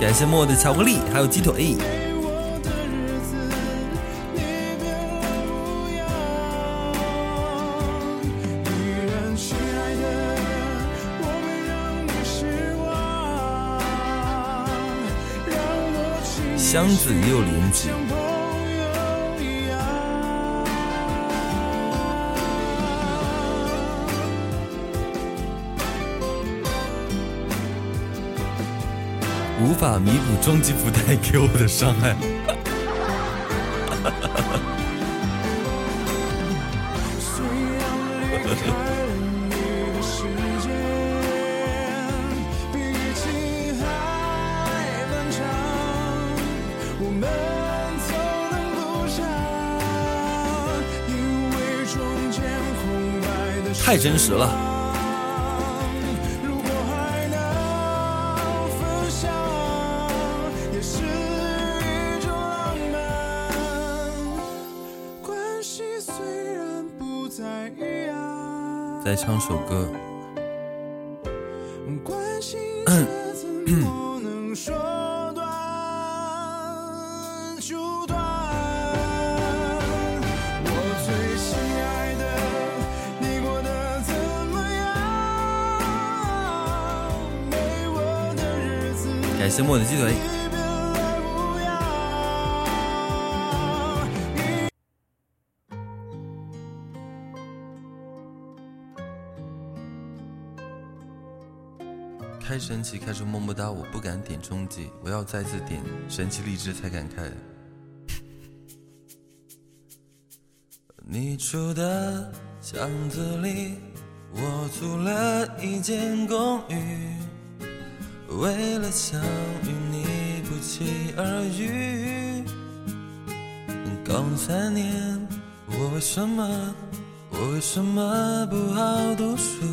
感谢莫的巧克力，还有鸡腿。箱子也有连接。无法弥补终极福袋给我的伤害。太真实了。再唱首歌。我的鸡腿。开神奇开出么么哒，我不敢点终极，我要再次点神奇荔枝才敢开。你住的巷子里，我租了一间公寓，为了想期而遇。高三年，我为什么，我为什么不好读书？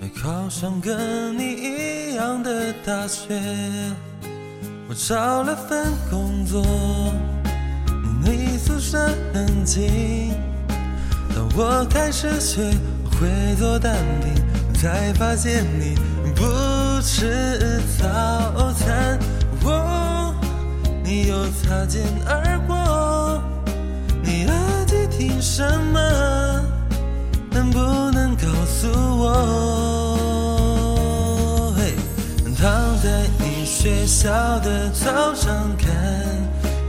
没考上跟你一样的大学，我找了份工作，离宿舍很近。当我开始学会做淡定，才发现你不吃早餐。你又擦肩而过，你耳机听什么？能不能告诉我？躺在你学校的操场看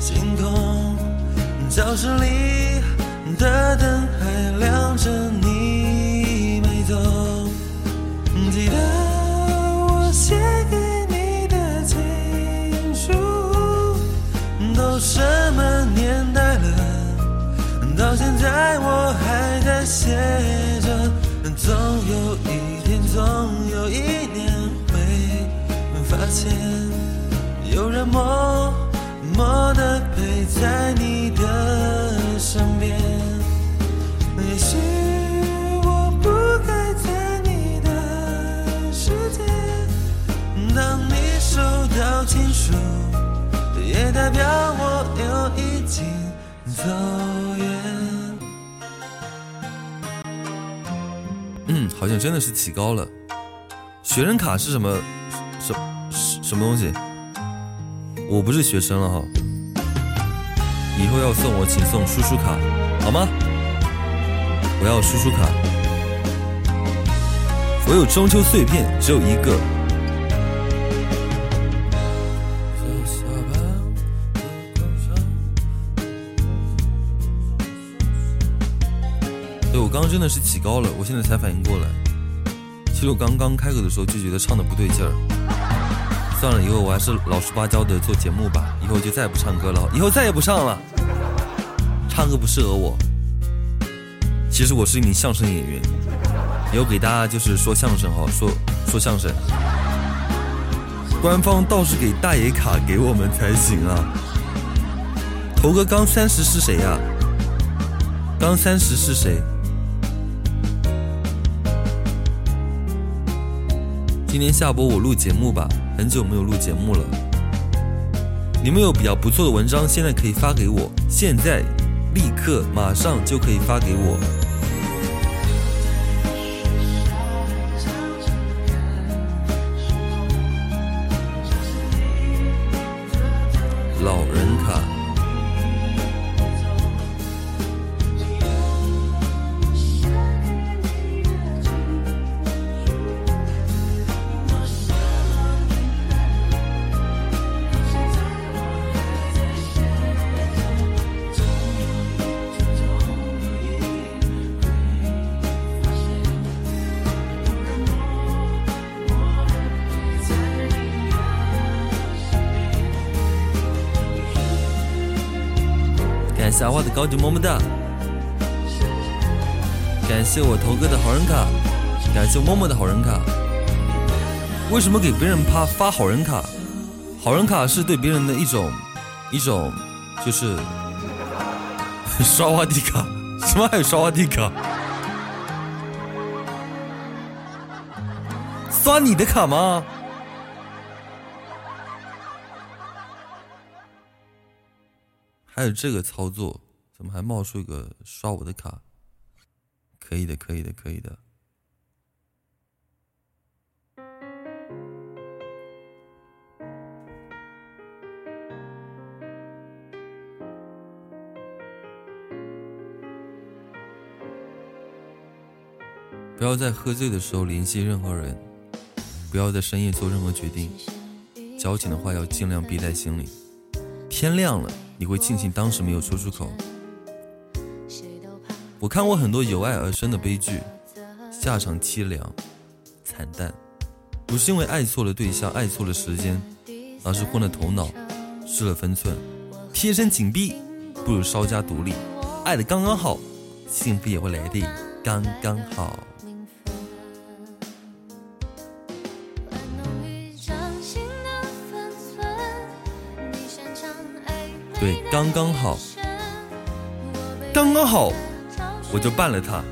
星空，教室里的灯还亮着，你前有人默默地陪在你的身边。也许我不该在你的世界。当你收到情书，也代表我又已经走远。嗯，好像真的是起高了。学生卡是什么？什么东西？我不是学生了哈，以后要送我，请送叔叔卡，好吗？我要叔叔卡。我有中秋碎片，只有一个。对我刚刚真的是起高了，我现在才反应过来。其实我刚刚开口的时候就觉得唱的不对劲儿。算了，以后我还是老实巴交的做节目吧。以后就再也不唱歌了，以后再也不唱了。唱歌不适合我。其实我是一名相声演员，以后给大家就是说相声哈，说说相声。官方倒是给大爷卡给我们才行啊。头哥刚三十是谁呀？刚三十是谁？今天下播我录节目吧。很久没有录节目了，你们有比较不错的文章，现在可以发给我，现在立刻马上就可以发给我。高级么么哒，感谢我头哥的好人卡，感谢默默的好人卡。为什么给别人发发好人卡？好人卡是对别人的一种一种，就是 刷花地卡。什么还有刷花地卡？刷你的卡吗？还有这个操作，怎么还冒出一个刷我的卡？可以的，可以的，可以的。不要在喝醉的时候联系任何人，不要在深夜做任何决定。矫情的话要尽量憋在心里。天亮了，你会庆幸当时没有说出口。我看过很多由爱而生的悲剧，下场凄凉、惨淡，不是因为爱错了对象、爱错了时间，而是昏了头脑、失了分寸。贴身紧闭不如稍加独立，爱的刚刚好，幸福也会来的刚刚好。对，刚刚好，刚刚好，我就办了他。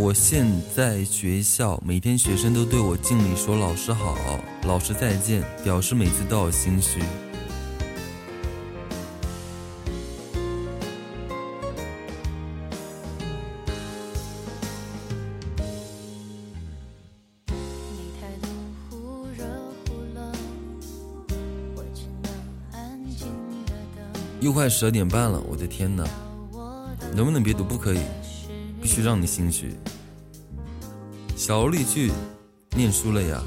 我现在学校，每天学生都对我敬礼说老师好，老师再见，表示每次都要心虚。快十二点半了，我的天哪！能不能别读？不可以。必须让你心虚。小萝莉去念书了呀。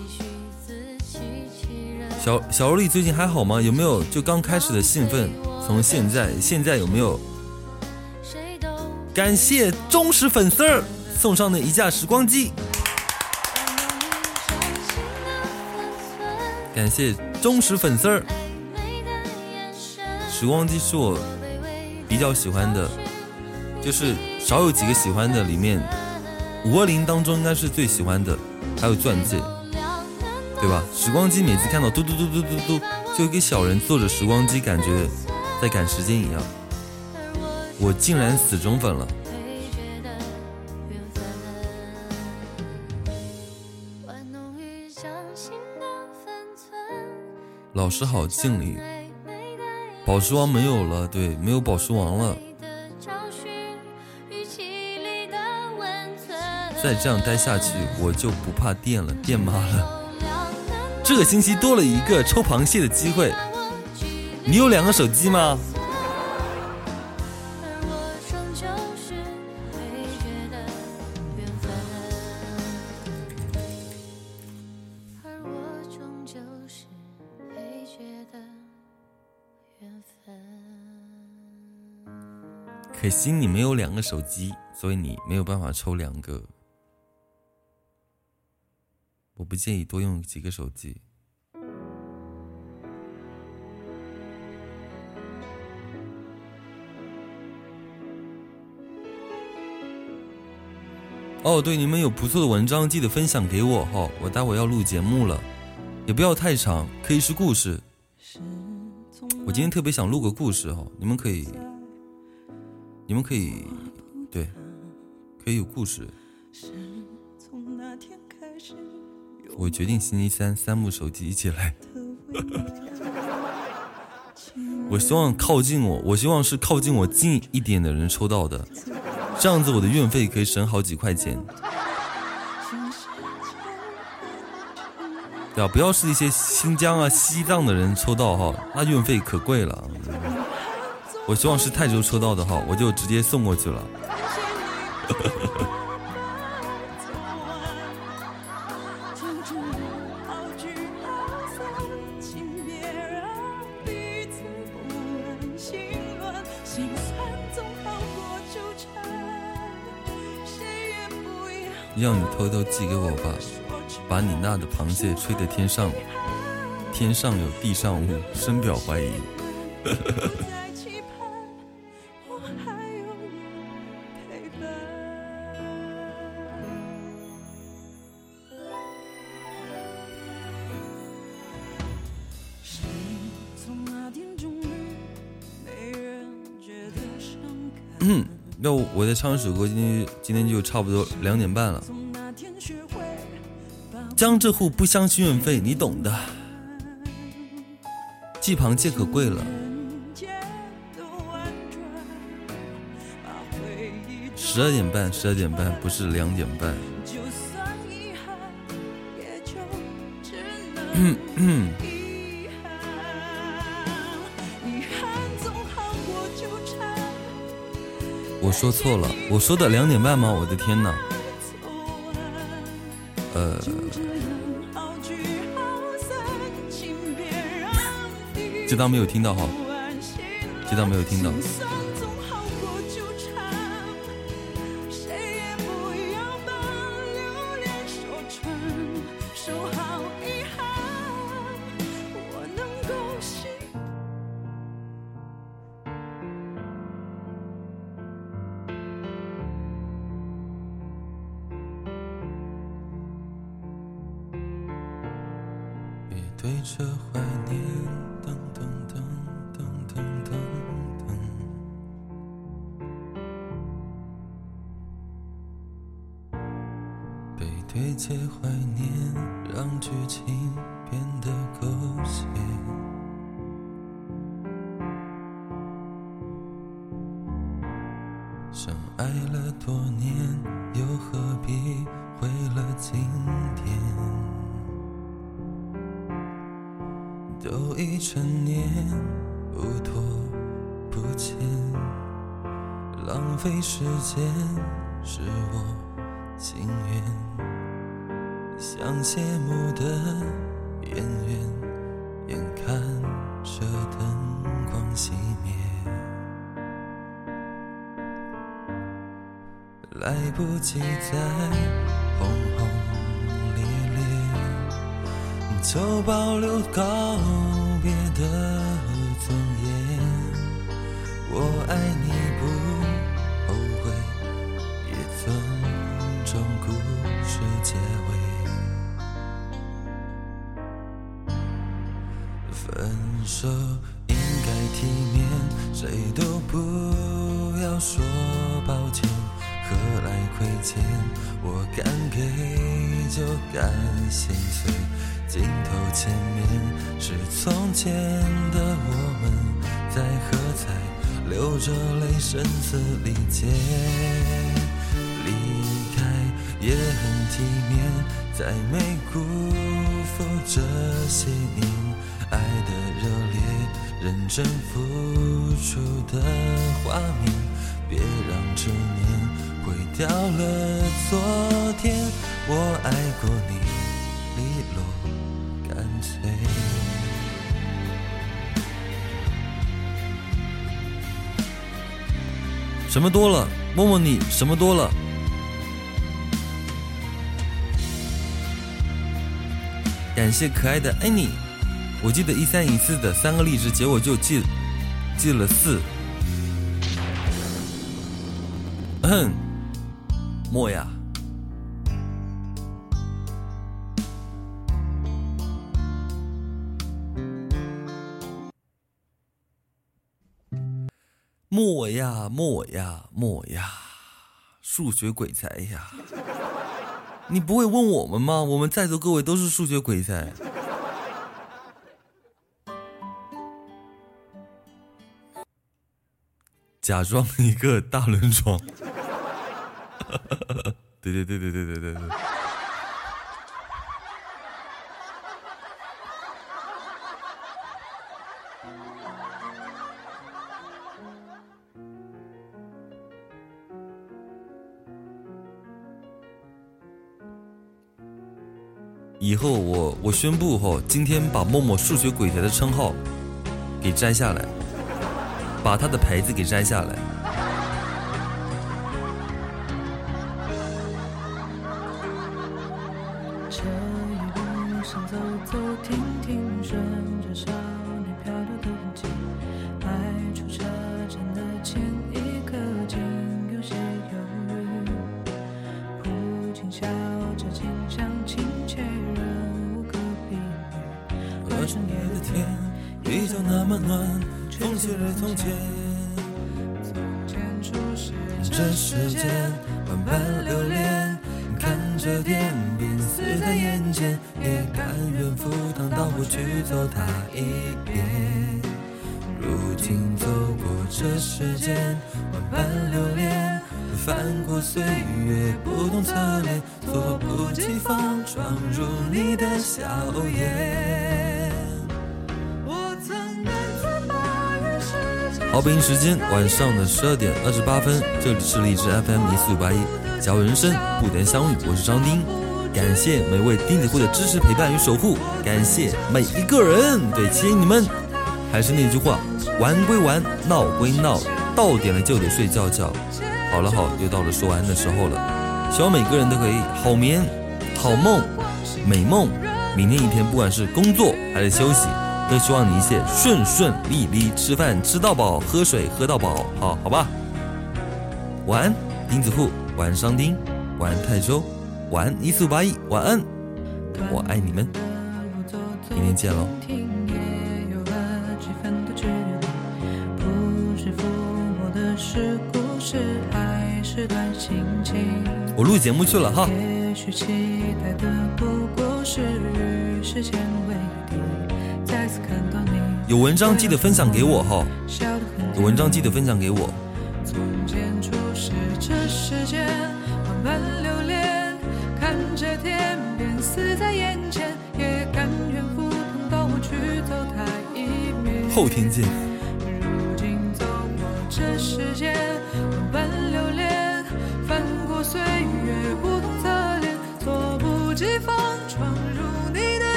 小小萝莉最近还好吗？有没有就刚开始的兴奋？从现在现在有没有？感谢忠实粉丝儿送上的一架时光机。感谢忠实粉丝儿。时光机是我比较喜欢的，就是。少有几个喜欢的，里面五二零当中应该是最喜欢的，还有钻戒，对吧？时光机每次看到嘟嘟嘟嘟嘟嘟，就一个小人坐着时光机，感觉在赶时间一样。我竟然死忠粉了。老师好，敬礼。宝石王没有了，对，没有宝石王了。再这样待下去，我就不怕电了，电妈了。这个星期多了一个抽螃蟹的机会。你有两个手机吗？可惜你没有两个手机，所以你没有办法抽两个。我不建议多用几个手机。哦，对，你们有不错的文章，记得分享给我哈。我待会要录节目了，也不要太长，可以是故事。我今天特别想录个故事哈，你们可以，你们可以，对，可以有故事。我决定星期三三部手机一起来。我希望靠近我，我希望是靠近我近一点的人抽到的，这样子我的运费可以省好几块钱。对啊，不要是一些新疆啊、西藏的人抽到哈，那运费可贵了。我希望是泰州抽到的号，我就直接送过去了。要你偷偷寄给我吧，把你那的螃蟹吹的天上，天上有地上无，深表怀疑。唱一首歌，今天今天就差不多两点半了。江浙沪不相信运费，你懂的。寄螃蟹可贵了。十二点半，十二点半，不是两点半。说错了，我说的两点半吗？我的天哪！呃，就当没有听到哈，就当没有听到。执念毁掉了昨天我爱过你利落干脆。什么多了摸摸你什么多了。感谢可爱的安妮我记得一三一四的三个例子结果就记记了四。哼，莫呀。莫呀莫呀莫呀，数学鬼才呀！你不会问我们吗？我们在座各位都是数学鬼才。假装一个大轮床。对对对对对对对对。以后我我宣布哈，今天把默默数学鬼才的称号给摘下来，把他的牌子给摘下来。晚上的十二点二十八分，这里是荔枝 FM 一四五八一，假如人生不能相遇，我是张丁，感谢每位钉子户的支持、陪伴与守护，感谢每一个人，对，谢谢你们。还是那句话，玩归玩，闹归闹，到点了就得睡觉觉。好了好，又到了说完的时候了，希望每个人都可以好眠、好梦、美梦。明天一天，不管是工作还是休息，都希望你一切顺顺利利，吃饭吃到饱，喝水喝到饱，好好吧。晚安，钉子户，晚安商丁，晚安泰州，晚安一四五八一，晚安，我爱你们，明天见喽。我录节目去了哈。也许期待的不过是与时间为有文章记得分享给我哈，笑得很有文章记得分享给我。从前初